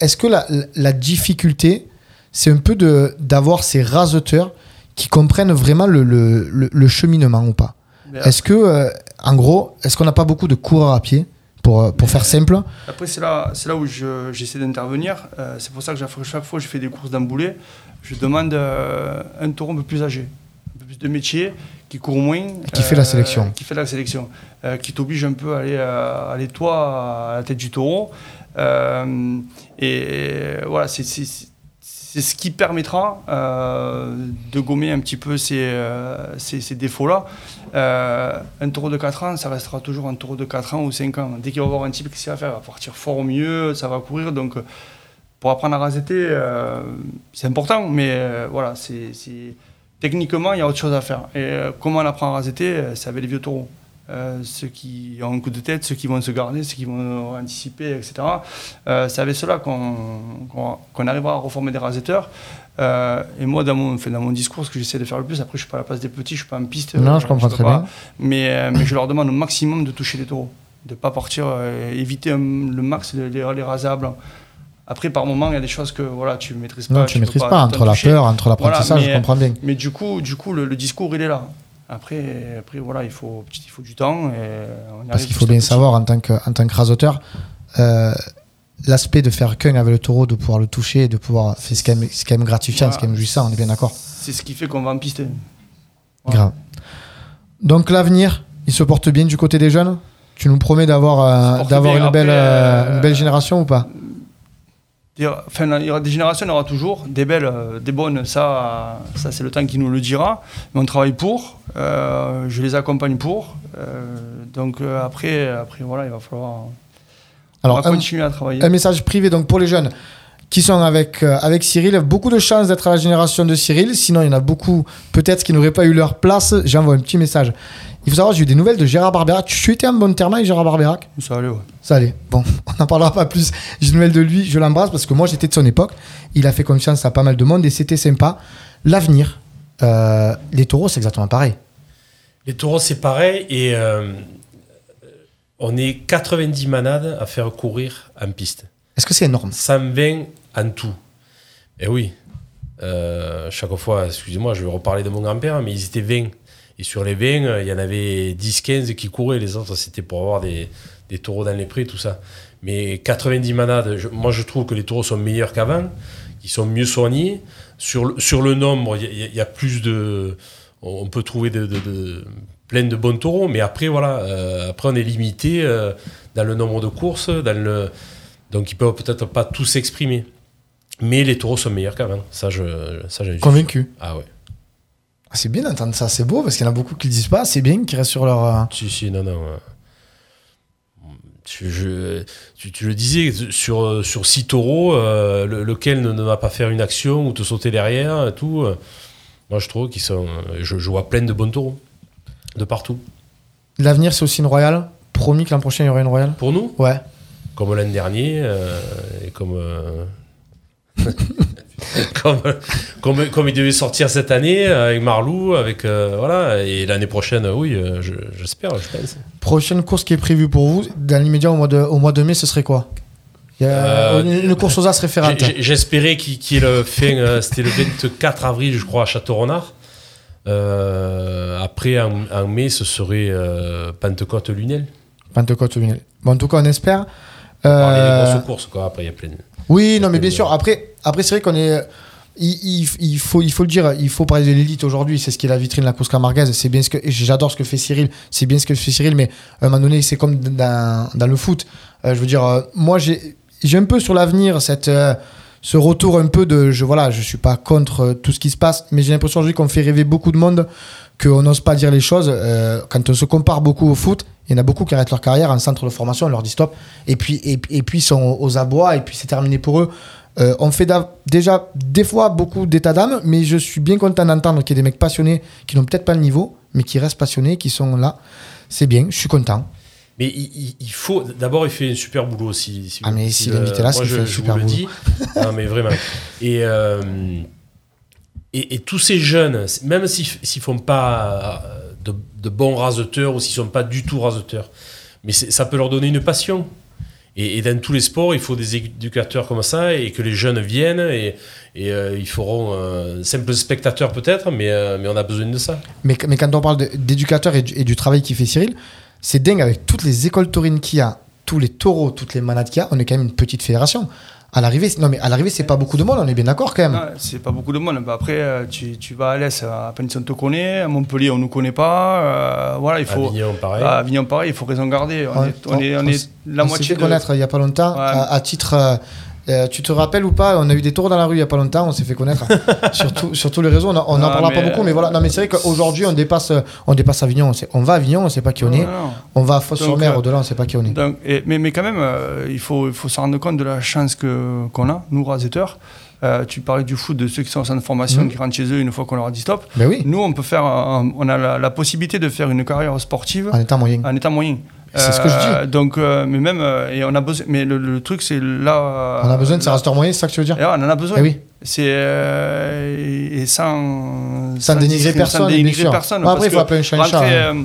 C: Est-ce que la, la difficulté, c'est un peu d'avoir ces raseteurs qui comprennent vraiment le, le- le- le cheminement ou pas Est-ce que, euh, en gros, est-ce qu'on n'a pas beaucoup de coureurs à pied pour, euh, pour faire simple?
E: Après, c'est là, là où je- j'essaie d'intervenir. Euh, c'est pour ça que chaque fois- que je fais des courses d'emboulé, je demande euh, un taureau un peu plus âgé, un peu plus de métier, qui court moins.
C: Qui fait la sélection.
E: Qui fait la sélection. Qui t'oblige un peu à aller, euh, aller toi à la tête du taureau. Et voilà, c'est c'est- ce qui permettra euh, de gommer un petit peu ces, euh, défauts-là. Euh, un taureau de 4 ans, ça restera toujours un taureau de 4 ans ou 5 ans. Dès qu'il va avoir un type qui sait à faire, il va partir fort au mieux, ça va courir. Donc, pour apprendre à raseter, c'est important, mais voilà, c'est techniquement, il y a autre chose à faire. Et comment on apprend à raseter? C'est avec les vieux taureaux. Euh, ceux qui ont un coup de tête, ceux qui vont se garder, ceux qui vont anticiper, etc. Euh, c'est avec cela qu'on qu'on- qu'on arrivera à reformer des raseteurs. Euh, et moi, dans mon, enfin, dans mon discours, ce que j'essaie de faire le plus, après, je suis pas à la place des petits, je suis pas en piste.
C: Non,
E: euh,
C: je comprends très
E: pas.
C: bien.
E: Mais, mais je leur demande au maximum de toucher les taureaux, de ne pas partir, éviter un- le max de les, les blanc. Après, par moment, il y a des choses que voilà, tu ne maîtrises pas.
C: Non, tu
E: peux
C: maîtrises pas, entre la
E: toucher.
C: peur, entre l'apprentissage,
E: Voilà,
C: je comprends bien.
E: Mais du coup, du coup le, le discours, il est là. Après, après voilà, il faut, il faut du temps. Et on
C: Parce qu'il faut bien savoir, en tant que, en tant que rasoteur, euh, l'aspect de faire qu'un avec le taureau, de pouvoir le toucher, de pouvoir. C'est ce quand même, c'est quand même gratifiant, c'est quand même jouissant, on est bien d'accord.
E: C'est ce qui fait qu'on va en piste. Voilà.
C: Grave. Donc l'avenir, il se porte bien du côté des jeunes? Tu nous promets d'avoir euh, d'avoir une, belle, euh, une belle génération ou pas?
E: Enfin, il y aura des générations, il y en aura toujours. Des belles, euh, des bonnes, ça, ça c'est le temps qui nous le dira. Mais on travaille pour, euh, je les accompagne pour. Euh, donc après, après, voilà, il va falloir
C: Alors,
E: va
C: un,
E: continuer à travailler.
C: un message privé donc pour les jeunes qui sont avec, euh, avec Cyril. Beaucoup de chance d'être à la génération de Cyril. Sinon, il y en a beaucoup, peut-être, qui n'auraient pas eu leur place. J'envoie un petit message. Il faut savoir, j'ai eu des nouvelles de Gérard Barberac. Tu étais en bon terme avec Gérard Barberac
E: Ça allait, ouais.
C: Ça allait. Bon, (laughs) on n'en parlera pas plus. J'ai des nouvelles de lui. Je l'embrasse parce que moi, j'étais de son époque. Il a fait confiance à pas mal de monde et c'était sympa. L'avenir, euh, les taureaux, c'est exactement pareil.
D: Les taureaux, c'est pareil. Et euh, on est 90 manades à faire courir en piste.
C: Est-ce que c'est énorme?
D: 120 en tout. Et oui. Euh, chaque fois, excusez-moi, je vais reparler de mon grand-père, mais ils étaient 20. Et sur les 20, euh, il y en avait 10-15 qui couraient. Les autres, c'était pour avoir des, des taureaux dans les prés, tout ça. Mais 90 manades, moi je trouve que les taureaux sont meilleurs qu'avant, ils sont mieux soignés. Sur le, sur le nombre, il y, a- plus de. On peut trouver de, de- plein de bons taureaux, mais après, voilà, euh, après on est limité euh, dans le nombre de courses, dans le, donc ils peuvent peut-être pas tous s'exprimer. Mais les taureaux sont meilleurs qu'avant, ça je, ça suis
C: Convaincu.
D: Ah ouais.
C: Ah, C'est bien d'entendre ça, c'est beau parce qu'il y en a beaucoup qui le disent pas. C'est bien qu'ils restent sur leur. euh,
D: Si, si, non, non. euh, Tu, je- tu, tu le disais, sur, sur six taureaux, euh, le- lequel ne, ne va pas faire une action ou te sauter derrière, et tout. euh, moi, je trouve qu'ils sont. euh, Je, je vois plein de bons taureaux. De partout.
C: L'avenir, c'est aussi une royale. Promis que l'an prochain, il y aura une royale.
D: Pour nous,
C: Ouais.
D: comme l'an dernier, euh, et comme. euh, (laughs) comme, comme, comme il devait sortir cette année euh, avec Marlou, avec euh, voilà, et l'année prochaine, oui, euh, je- j'espère, je pense.
C: Prochaine course qui est prévue pour vous, dans l'immédiat au, mois de- au mois de mai, ce serait quoi? Il y a
D: Euh,
C: une, une course aux as référente.
D: J'ai- J'espérais qu'il qu'il y ait le fin, euh, c'était le 24 avril, je crois, à Château-Renard. Euh, après, en, en mai, ce serait Pentecôte-Lunel.
C: Pentecôte Lunel. Bon, en tout cas, on espère.
D: On parlait des
C: Euh,
D: grosses courses, quoi. Après, il y a plein de...
C: Oui, non, mais bien
D: Euh,
C: sûr. Après, après c'est vrai qu'on est. Il, il- il faut, il faut le dire, il faut parler de l'élite aujourd'hui. C'est ce qui est la vitrine de la course camarguaise. C'est bien ce que j'adore ce que fait Cyril. C'est bien ce que fait Cyril, mais à un moment donné, c'est comme dans, dans le foot. Euh, je veux dire, euh, moi, j'ai un peu sur l'avenir cette euh, ce retour un peu de je voilà, je suis pas contre euh, tout ce qui se passe, mais j'ai l'impression aujourd'hui qu'on fait rêver beaucoup de monde, qu'on n'ose pas dire les choses. Euh, quand on se compare beaucoup au foot, il y en a beaucoup qui arrêtent leur carrière en centre de formation, on leur dit stop, et puis et, et puis ils sont aux abois, et puis c'est terminé pour eux. Euh, on fait déjà des fois beaucoup d'état d'âme, mais je suis bien content d'entendre qu'il y ait des mecs passionnés qui n'ont peut-être pas le niveau, mais qui restent passionnés, qui sont là. C'est bien, je suis content.
D: Mais il, faut... D'abord, il fait un super boulot aussi. si
C: Ah, mais
D: si
C: s'il
D: le-
C: est invité là,
D: moi,
C: c'est un super
D: vous le
C: boulot.
D: dis. non, mais vraiment. (laughs) Et, euh, et, et tous ces jeunes, même s'ils s'ils font pas euh, de, bons raseteurs ou s'ils sont pas du tout raseteurs, mais ça peut leur donner une passion. Et, dans tous les sports, il faut des éducateurs comme ça et que les jeunes viennent et, euh, ils feront euh, simples spectateurs peut-être, mais, on a besoin de ça.
C: Mais, quand on parle d'éducateurs et, du- travail qu'il fait Cyril, c'est dingue avec toutes les écoles taurines qu'il y a, tous les taureaux, toutes les manades qu'il y a, on est quand même une petite fédération. À l'arrivée, c'est- non mais à l'arrivée, c'est pas beaucoup de monde, on est bien d'accord quand même.
E: Non, c'est pas beaucoup de monde. Bah, après, euh, tu, tu vas à l'Est, à Penny on te connaît, à Montpellier, on nous connaît pas. euh, voilà, il faut.
D: Avignon, pareil.
E: À Avignon, pareil, il faut raison garder. On,
C: Ouais,
E: est, on, est, on est
C: s-
E: la
C: on
E: moitié
C: s'est fait
E: de.
C: connaître il y a pas longtemps,
E: Ouais.
C: à, à titre. euh, euh, tu te rappelles ou pas On a eu des tours dans la rue il y a pas longtemps, on s'est fait connaître (laughs) sur, tous les réseaux. On n'en parlera pas beaucoup, mais
E: euh,
C: voilà. Non, mais c'est vrai qu'aujourd'hui, on dépasse, on dépasse Avignon. On, sait- on va à Avignon, on sait pas qui on est.
E: Non, non.
C: On va à Fos-sur-Mer,
E: euh,
C: au-delà, on sait pas qui on est.
E: Donc, et- mais, mais quand même, euh, il, faut, il faut se rendre compte de la chance que- qu'on a, nous, raseteurs. Euh, tu parlais du foot, de ceux qui sont en centre de formation,
C: Mhm.
E: qui rentrent chez eux une fois qu'on leur a dit stop.
C: Ben oui,
E: Nous, on peut faire, un- on a la, la possibilité de faire une carrière sportive
C: en état moyen.
E: en état moyen.
C: C'est ce que je
E: Euh, Donc, euh, mais même, euh, et on a besoin, mais le, le truc, c'est là.
C: On a besoin de ces
E: là-
C: restaurateurs moyens, c'est ça que tu veux dire
E: Et ouais, on en a besoin.
C: Eh oui.
E: C'est euh, et sans
C: Sans dénigrer personne,
E: sans dénigrer personne.
C: Bon, après,
E: parce
C: il faut appeler un chat un
E: rentrer,
C: chat, hein.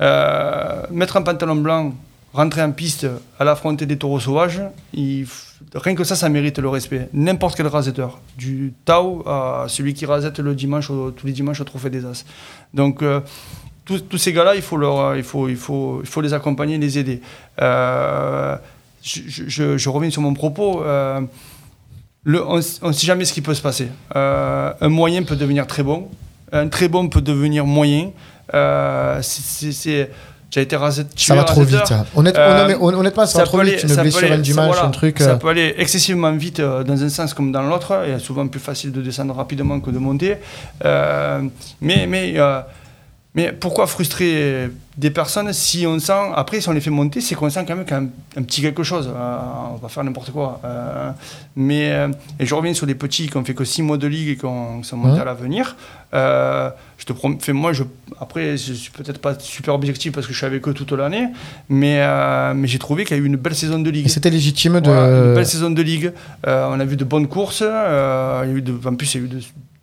E: euh, euh, mettre un pantalon blanc, rentrer en piste à l'affronter des taureaux sauvages, il rien que ça, ça mérite le respect. N'importe quel rasetteur, du Tao à celui qui rasette le dimanche, tous les dimanches au Trophée des As. Donc euh, tous, tous ces gars-là, il faut, leur, il, faut, il, faut, il faut les accompagner, les aider. Euh, je, je- je reviens sur mon propos. euh, le- on ne sait jamais ce qui peut se passer. Euh, un moyen peut devenir très bon, un très bon peut devenir moyen. Euh, c'est- as été rasé,
C: Ça va trop vite. hein. Honnête-
E: Euh,
C: honnêt- honnêtement, ça, va trop vite.
E: aller-
C: Une
E: ça peut
C: blessure
E: aller-
C: un
E: ça,
C: dimanche,
E: voilà,
C: un truc.
E: Ça
C: euh,
E: peut aller excessivement vite euh, dans un sens comme dans l'autre. Et souvent plus facile de descendre rapidement que de monter. Euh, mais, mais, euh, mais pourquoi frustrer des personnes si on sent, après si on les fait monter, c'est qu'on sent quand même un, petit quelque chose. Euh, on va faire n'importe quoi. Euh, mais, euh, et je reviens sur les petits qui ont fait que 6 mois de ligue et qui ont- qui sont montés
C: Mhm.
E: à l'avenir. Euh, je te prom- fais moi, je, après, je suis peut-être pas super objectif parce que je suis avec eux toute l'année, mais, mais j'ai trouvé qu'il y a eu une belle saison de ligue.
C: Et c'était légitime de.
E: Voilà, une belle saison de ligue. On a vu de bonnes courses. il y a eu de, en plus, il y a eu de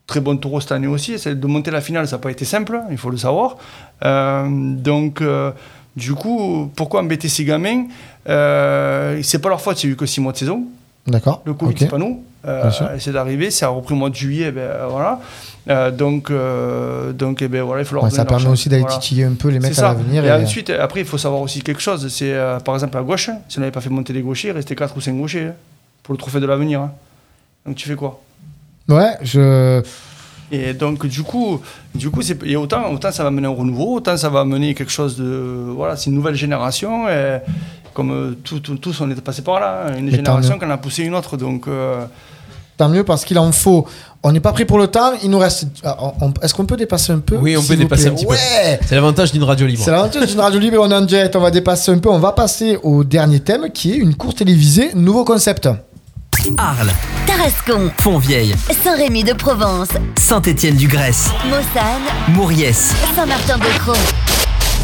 E: très bons taureaux cette année aussi. C'est- De monter la finale, ça n'a pas été simple, il faut le savoir. Euh, donc, euh, du coup, pourquoi embêter ces gamins? Euh, C'est pas leur faute, a eu que 6 mois de saison.
C: D'accord.
E: Le Covid,
C: ok.
E: c'est pas nous. Euh, c'est d'arriver, a repris au mois de juillet, ben, voilà. Donc, donc eh ben, voilà, il faut leur
C: Ouais, ça permet aussi d'aller
E: Voilà.
C: titiller un peu les
E: C'est
C: mecs à l'avenir.
E: Et,
C: et-
E: ensuite, après, il faut savoir aussi quelque chose. C'est par exemple à gauche, si on n'avait pas fait monter les gauchers, il restait 4 ou 5 gauchers hein, pour le trophée de l'avenir. hein. Donc tu fais quoi?
C: Ouais, je.
E: Et donc du coup, du coup, c'est et autant, autant ça va mener au renouveau, autant ça va mener quelque chose de voilà, c'est une nouvelle génération. Et comme euh, tout- tout- tous on est passé par là, hein, une
C: Mais
E: génération en a poussé une autre. Donc euh,
C: Tant mieux parce qu'il en faut. On n'est pas pris pour le temps. Il nous reste. ah, Est-ce qu'on peut dépasser un peu
B: Oui, on peut dépasser
C: plaît?
B: un petit peu. C'est l'avantage d'une radio libre.
C: C'est l'avantage d'une radio libre on est en direct. On va dépasser un peu. On va passer au dernier thème qui est une course télévisée. Nouveau concept.
A: Arles,
F: Tarascon,
A: Fontvieille,
F: Saint-Rémy de Provence,
A: Saint-Étienne du Grèce,
F: Mossane,
A: Mauriès,
F: Saint-Martin-de-Croix.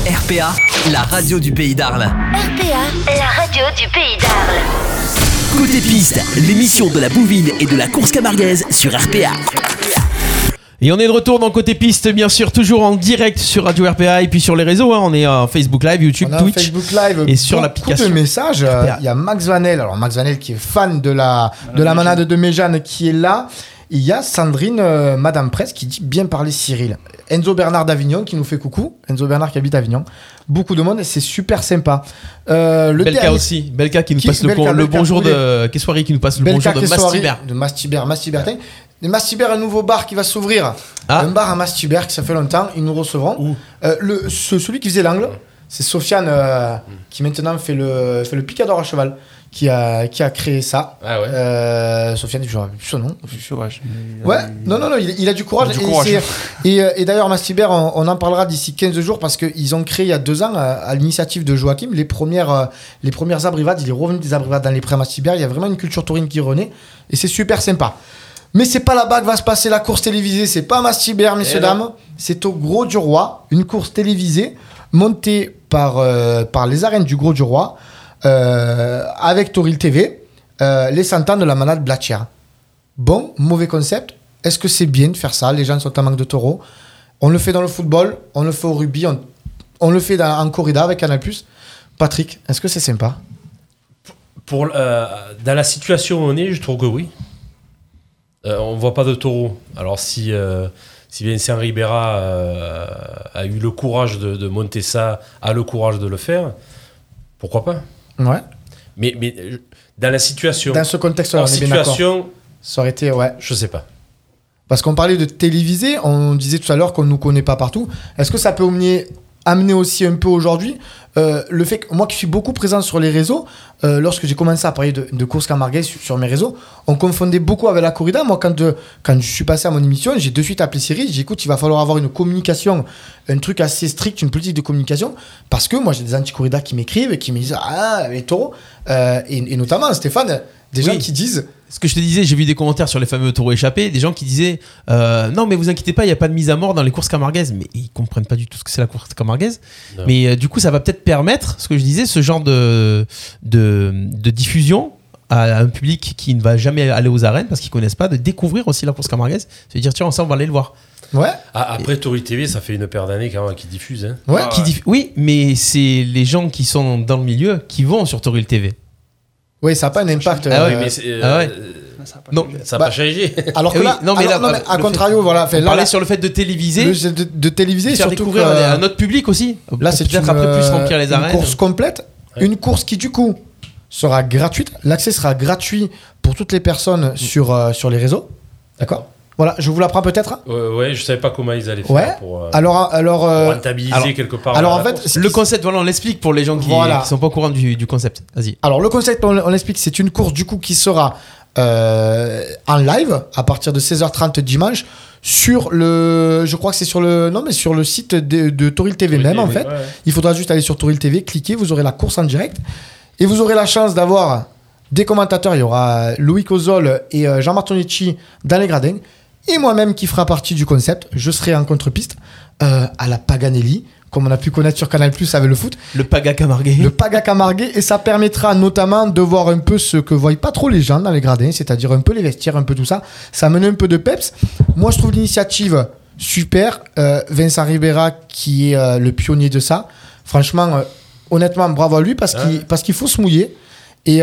A: RPA, la radio du pays d'Arles.
F: RPA, la radio du pays d'Arles.
A: Côté piste, l'émission de la bouvine et de la course camarguaise sur RPA.
B: Et on est de retour dans Côté Piste, bien sûr, toujours en direct sur Radio RPA et puis sur les réseaux. hein. On est en Facebook Live, YouTube,
C: On a
B: Twitch.
C: Facebook Live
B: et sur l'application
C: de messages. Euh. Il y a Max Vanel. Alors Max Vanel qui est fan de la de la manade de Méjeanne qui est là. Il y a Sandrine, euh, Madame Presse, qui dit bien parler Cyril. Enzo Bernard d'Avignon qui nous fait coucou. Enzo Bernard qui habite Avignon. Beaucoup de monde et c'est super sympa. Euh, le
B: Belka
C: dernier-
B: aussi, Belka qui nous
C: Qui-
B: passe le,
C: Belka,
B: le
C: Belka,
B: bonjour de Kessoiri qui nous passe le bonjour de Mastibert.
C: De Mastibert, Mastibertin. De Mastibert, un nouveau bar qui va s'ouvrir.
B: Ah.
C: Un bar à Mastibert qui ça fait longtemps. Ils nous recevront. Euh, le, ce- celui qui faisait l'angle, c'est Sofiane euh, qui maintenant fait le, fait le picador à cheval. Qui a, qui a créé ça.
D: Ah ouais.
C: Euh, Sofiane, je ne plus son nom.
E: sauvage.
C: Ouais, non, non, non, il, il a du courage.
E: Du
C: et
E: courage.
C: Et, euh, et d'ailleurs, Mastibert, on, on en parlera d'ici 15 jours parce qu'ils ont créé il y a deux ans, à, à l'initiative de Joachim, les premières, euh, les premières abrivades. Il est revenu des abrivades dans les prés à Mastibert. Il y a vraiment une culture taurine qui renaît et c'est super sympa. Mais c'est pas là-bas que va se passer la course télévisée. C'est pas à Mastibert, messieurs,
D: Eh
C: dames. C'est au Gros du Roi, une course télévisée montée par, euh, par les arènes du Gros du Roi euh, avec Toril TV, euh, les cent ans de la manade Blatière. Bon, mauvais concept. Est-ce que c'est bien de faire ça? Les gens sont en manque de taureaux. On le fait dans le football, on le fait au rugby, on, le fait en corrida avec Canal+. Patrick, est-ce que c'est sympa?
D: Pour, euh, dans la situation où on est, je trouve que oui. On voit pas de taureau. Alors si, si Vincent Ribera a eu le courage de monter ça, a le courage de le faire, pourquoi pas?
C: Ouais.
D: mais, mais euh, dans la situation,
C: Dans ce contexte-là, on est bien d'accord.
D: situation,
C: Ça aurait été, ouais.
D: je sais pas.
C: Parce qu'on parlait de télévisé, on disait tout à l'heure qu'on ne nous connaît pas partout. Est-ce que ça peut amener, amener aussi un peu aujourd'hui euh, le fait que moi qui suis beaucoup présent sur les réseaux, euh, lorsque j'ai commencé à parler de, de course camarguaise sur, sur mes réseaux, on confondait beaucoup avec la corrida. Moi, quand, euh, quand je suis passé à mon émission, j'ai de suite appelé Cyril. J'ai dit, écoute, il va falloir avoir une communication, un truc assez strict, une politique de communication. Parce que moi, j'ai des anti-corrida qui m'écrivent et qui me disent, ah, les taureaux. Euh, et, et notamment, Stéphane, des gens qui disent,
B: Ce que je te disais, j'ai vu des commentaires sur les fameux taureaux échappés, des gens qui disaient euh, non mais vous inquiétez pas, il n'y a pas de mise à mort dans les courses camarguaises, mais ils comprennent pas du tout ce que c'est la course camarguaise.
D: Non.
B: Mais euh, du coup, ça va peut-être permettre, ce que je disais, ce genre de de, de diffusion à un public qui ne va jamais aller aux arènes parce qu'ils connaissent pas, de découvrir aussi la course camarguaise, se dire tiens, ça on va aller le voir.
C: ouais,
D: Ah, après, Tori TV, ça fait une paire d'années quand même qui diffuse. hein.
C: ouais.
E: Ah,
B: Qui diff- Oui, mais c'est les gens qui sont dans le milieu qui vont sur Toril TV.
C: Oui, ça n'a pas un impact.
B: Ah ouais,
C: euh,
D: mais euh,
B: ah ouais.
E: Ça a pas
B: Non,
E: changé.
D: ça n'a
C: Bah,
D: pas changé.
C: Alors que
B: Eh oui,
C: là,
B: non, mais
C: alors-
B: là,
C: non, mais
B: le
C: à
B: fait-
C: contrario, voilà. Fait,
B: On
C: là,
B: parlait
C: là,
B: sur le fait de téléviser,
C: le- de, de téléviser,
B: de faire
C: surtout
B: découvrir
C: que,
B: à notre public aussi.
C: là, c'est
B: peut-être
C: une,
B: après plus
C: euh,
B: remplir les
C: une
B: arènes.
C: course complète,
D: Ouais.
C: une course qui du coup sera gratuite. L'accès sera gratuit pour toutes les personnes sur euh, sur les réseaux. D'accord? Voilà, je vous l'apprends peut-être.
D: Ouais, ouais, je savais pas comment ils allaient faire
C: Ouais.
D: pour, euh,
C: Alors, alors,
D: pour
C: euh,
D: rentabiliser
B: alors-
D: quelque part.
C: alors en fait,
D: course.
B: Le concept, voilà, on l'explique pour les gens qui
C: Voilà.
B: ne sont pas au courant du, du concept. Vas-y.
C: Alors le concept, on, on l'explique, c'est une course du coup qui sera euh, en live à partir de 16h30 dimanche sur le, je crois que c'est sur le, non mais sur le site de, de Toril TV même en fait.
D: ouais.
C: Il faudra juste aller sur Toril TV, cliquer, vous aurez la course en direct et vous aurez la chance d'avoir des commentateurs. Il y aura Louis Cozol et euh, Jean Martonicci dans les gradins et moi-même qui fera partie du concept. Je serai en contre-piste euh, à la Paganelli, comme on a pu connaître sur Canal Plus avec le foot
B: Le Paga Camarguais.
C: le Paga Camarguais et ça permettra notamment de voir un peu ce que voient pas trop les gens dans les gradins, c'est-à-dire un peu les vestiaires, un peu tout ça. Ça amène un peu de peps. Moi, je trouve l'initiative super. Euh, Vincent Ribera, qui est euh, le pionnier de ça, franchement, honnêtement, bravo à lui parce qu'il parce qu'il faut se mouiller. Et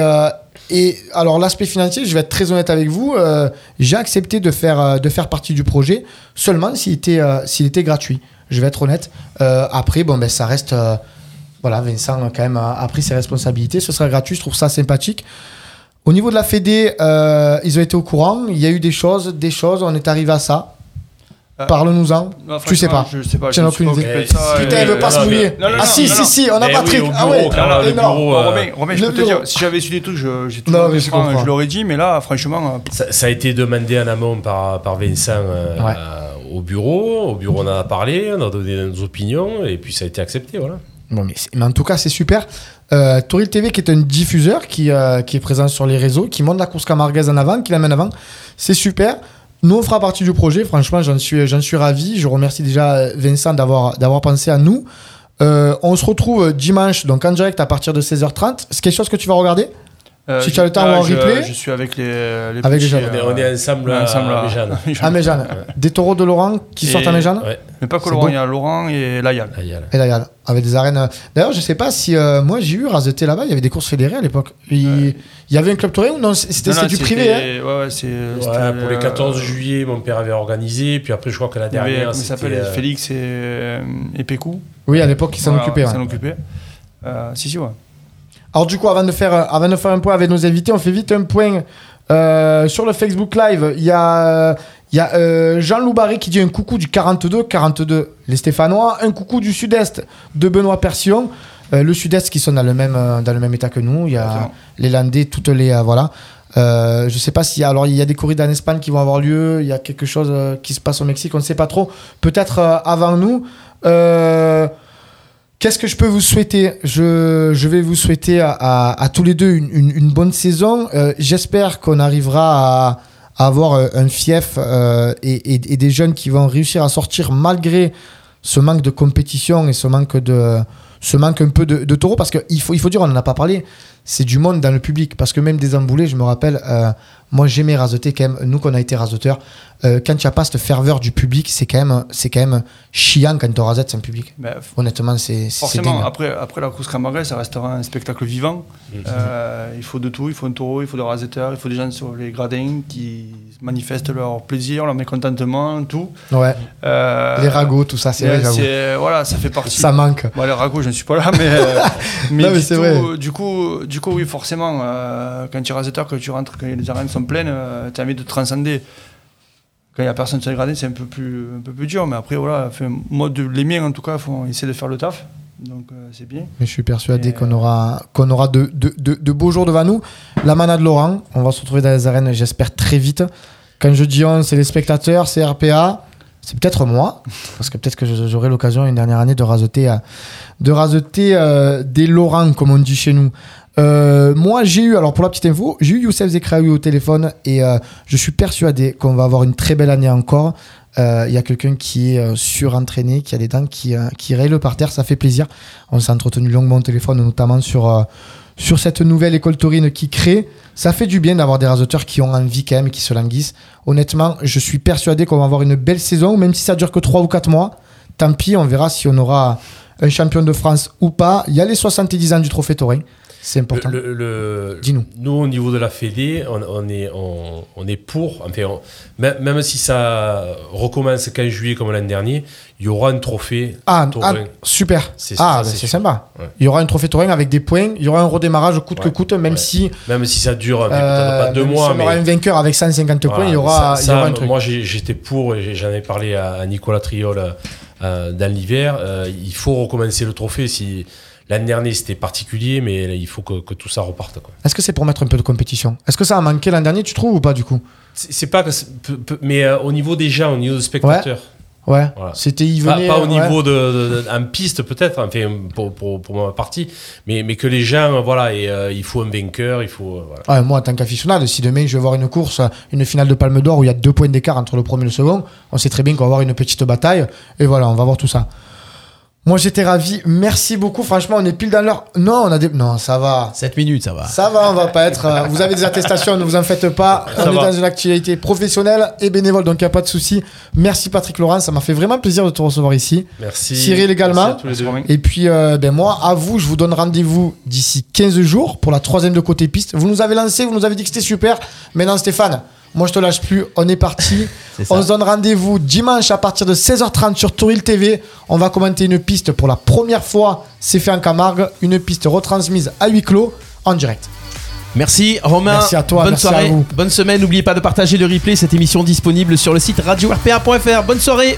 C: et alors l'aspect financier, je vais être très honnête avec vous, euh, j'ai accepté de faire, euh, de faire partie du projet seulement s'il était, euh, s'il était gratuit. Je vais être honnête. Euh, après, bon, ben, ça reste... euh, voilà, Vincent quand même a, pris ses responsabilités. Ce sera gratuit, je trouve ça sympathique. Au niveau de la Fédé, euh, ils ont été au courant. Il y a eu des choses, des choses. On est arrivé à ça.
E: Euh,
C: Parle-nous-en. Tu sais pas.
E: Je sais pas.
C: Tu
E: je
C: aucune
E: pas
C: idée.
E: ça,
C: Putain, il veut pas
D: non,
C: se mouiller.
D: mais-
E: Non, non,
C: ah
E: non,
C: si,
E: non,
C: si,
E: non.
C: si, on a
D: Eh
C: Patrick.
D: oui,
C: ah ouais.
D: le bureau, euh,
E: Romain, Romain, je
C: le
E: peux te dire, si j'avais su des trucs, je- j'ai tout
C: Non,
E: le
C: mais je
E: je l'aurais dit, mais là, franchement, euh,
D: Ça, ça a été demandé en amont par, par Vincent euh,
C: Ouais.
D: euh, au bureau. Au bureau, on en a parlé, on a donné nos opinions et puis ça a été accepté. Voilà.
C: Bon, mais, mais en tout cas, c'est super. Euh, Toril TV, qui est un diffuseur qui, euh, qui est présent sur les réseaux, qui monte la course camarguaise en avant, qui l'amène en avant. C'est super. Nous, on fera partie du projet. Franchement, j'en suis, j'en suis ravi. Je remercie déjà euh, Vincent d'avoir, d'avoir pensé à nous. Euh, on se retrouve dimanche, donc en direct à partir de 16h30. C'est quelque chose que tu vas regarder?
E: Euh,
C: Si tu as le temps ou en
E: je-
C: replay
E: Je suis avec les, les
C: Avec les
E: petits,
C: jeunes.
D: On est,
E: euh,
D: on est ensemble, à-
E: ensemble
D: à
E: à-
D: Méjeanne.
C: À. Des taureaux de Laurent qui
E: Et-
C: sortent à Méjeanne
D: Ouais,
E: Mais pas que Laurent, il y a Laurent et Layal.
C: Et a- avec des arènes. euh, D'ailleurs, je sais pas si euh, moi j'ai eu Razeté là-bas, il y avait des courses fédérées à l'époque. Il, il y avait un club touring ou non C'était du privé. Hein
E: c'était- Ouais,
D: pour les
E: euh,
D: 14 juillet, mon père avait organisé. Puis après, je crois que la dernière,
E: comment il
D: euh,
E: Félix et, euh, et Pécou.
C: oui, à l'époque, ils s'en occupaient.
E: Ils s'en occupaient. Euh, si, si, ouais.
C: Alors du coup, avant de faire, euh, avant de faire un point avec nos invités, on fait vite un point euh, sur le Facebook Live. Il y a, il y a euh, Jean Loubaré qui dit un coucou du 42, 42 les Stéphanois, un coucou du Sud-Est de Benoît Persillon. Euh, le Sud-Est qui sont dans le même, dans le même état que nous. Il y a
E: Exactement.
C: les Landais, toutes les voilà. Euh, je sais pas s'il y a alors il y a des corridas en Espagne qui vont avoir lieu. Il y a quelque chose euh, qui se passe au Mexique. On ne sait pas trop. Peut-être euh, avant nous. Qu'est-ce que je peux vous souhaiter? Je, je vais vous souhaiter à, à- tous les deux une, une- bonne saison. Euh, J'espère qu'on arrivera à, avoir euh, un fief euh, et, et- des jeunes qui vont réussir à sortir malgré ce manque de compétition et ce manque de ce manque un peu de, de taureaux parce qu'il faut, il faut dire, on n'en a pas parlé, c'est du monde dans le public parce que même des emboulés, je me rappelle, euh, moi j'aimais raseter quand même, nous qu'on a été raseteurs, euh, quand il n'y a pas cette ferveur du public, c'est quand même, c'est quand même chiant quand on rasette sans public.
E: Ben,
C: Honnêtement, c'est
E: Forcément, après, après la course camargue, ça restera un spectacle vivant. Euh, il faut de tout, il faut un taureau, il faut des rasetteurs, il faut des gens sur les gradins qui manifestent leur plaisir, leur mécontentement, tout.
C: Ouais,
E: Euh,
C: les ragots, tout ça, c'est vrai, j'avoue.
E: c'est- Voilà, ça fait partie.
C: Ça manque.
E: Bon, les ragots, je ne suis pas là, mais, euh, mais, (laughs)
C: Non, mais
E: du, tout-
C: vrai.
E: du coup, du coup, oui, forcément, euh, quand tu es rasetteur, que tu rentres, quand les arènes sont pleines, tu as envie de transcender. Quand il n'y a personne sur les gradins, c'est un peu plus, un peu plus dur, mais après, voilà, enfin, moi, de, les miens, en tout cas, faut essayer de faire le taf, donc euh, c'est bien.
C: Mais je suis persuadé qu'on aura, qu'on aura de, de, de, de beaux jours devant nous. La manade Laurent, on va se retrouver dans les arènes, j'espère, très vite. Quand je dis on, c'est les spectateurs, c'est RPA. C'est peut-être moi, parce que peut-être que j'aurai l'occasion une dernière année de raseter, euh, de raseter euh, des Laurent, comme on dit chez nous. Euh, moi, j'ai eu, alors pour la petite info, j'ai eu Youssef Zekraoui au téléphone et euh, je suis persuadé qu'on va avoir une très belle année encore. Euh, Il y a quelqu'un qui est euh, surentraîné, qui a des dents qui, euh, qui raye le parterre, ça fait plaisir. On s'est entretenu longuement au téléphone, notamment sur, cette nouvelle école taurine qui crée. Ça fait du bien d'avoir des raseteurs qui ont envie quand même, qui se languissent. Honnêtement, je suis persuadé qu'on va avoir une belle saison, même si ça dure que 3 ou 4 mois. Tant pis, on verra si on aura un champion de France ou pas. Il y a les 70 ans du trophée taurin. C'est important.
D: Le- le- le-
C: Dis-nous.
D: Nous, au niveau de la Fédé, on, on est, on, on est pour. Enfin, on- même, si ça recommence qu'en juillet comme l'an dernier, il y aura un trophée
C: Ah, ah, super.
D: C'est-
C: Ah, bah,
D: c'est
C: sympa.
D: Ouais.
C: Il y aura un trophée taurin avec des points. Il y aura un redémarrage coûte que coûte, même
D: Ouais.
C: si
D: Même si ça dure
C: euh,
D: pas deux mois,
C: si on aura un vainqueur avec 150 points,
D: Voilà,
C: il y aura,
D: ça-
C: il y aura
D: ça,
C: un truc.
D: Moi, j'étais pour, et j'en ai parlé à, à Nicolas Triol euh, dans l'hiver. euh, il faut recommencer le trophée. Si l'année dernière c'était particulier, mais là, il faut que, que tout ça reparte.
C: Est-ce que c'est pour mettre un peu de compétition? Est-ce que ça a manqué l'an dernier, tu trouves ou pas du coup?
D: C'est pas que, mais euh, au niveau des gens, au niveau des spectateurs.
C: Ouais.
D: Voilà.
C: C'était
D: Pas, pas au
C: ouais.
D: niveau de, de- de- en piste peut-être, enfin pour, pour, pour ma partie, mais, mais que les gens, voilà, et, euh, il faut un vainqueur, il faut. euh, voilà.
C: Ouais, moi, en tant qu'aficionado, si demain je vais voir une course, une finale de Palme d'Or où il y a deux points d'écart entre le premier et le second, on sait très bien qu'on va avoir une petite bataille. Et voilà, on va voir tout ça. Moi, j'étais ravi. Merci beaucoup. Franchement, on est pile dans l'heure. Non, on a des. Non, ça va.
B: 7 minutes, ça va.
C: Ça va, on va pas être. euh, vous avez des attestations, ne vous en faites pas. on est
D: va.
C: dans une activité professionnelle et bénévole, donc il n'y a pas de souci. Merci Patrick Laurent, ça m'a fait vraiment plaisir de te recevoir ici.
D: Merci.
C: Cyril également.
D: Merci à tous les deux.
C: Et puis, euh, ben moi, à vous, je vous donne rendez-vous d'ici 15 jours pour la troisième de côté piste. Vous nous avez lancé, vous nous avez dit que c'était super. Maintenant, Stéphane, moi, je te lâche plus. On est parti. (laughs) On se donne rendez-vous dimanche à partir de 16h30 sur Touril TV. On va commenter une piste pour la première fois. C'est fait en Camargue. Une piste retransmise à huis clos en direct.
B: Merci Romain.
C: Merci à toi,
B: Bonne
C: merci
B: soirée.
C: à vous.
B: Bonne semaine. N'oubliez pas de partager le replay. Cette émission disponible sur le site radio-rpa.fr. Bonne soirée.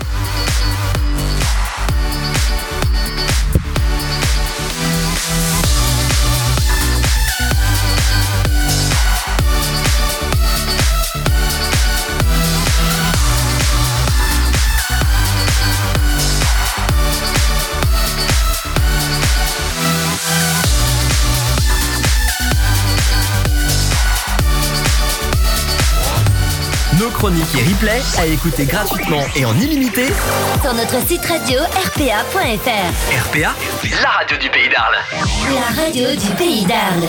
A: et replay à écouter gratuitement et en illimité
F: sur notre site radio rpa.fr.
A: RPA, la radio du pays d'Arles.
F: La radio du pays d'Arles.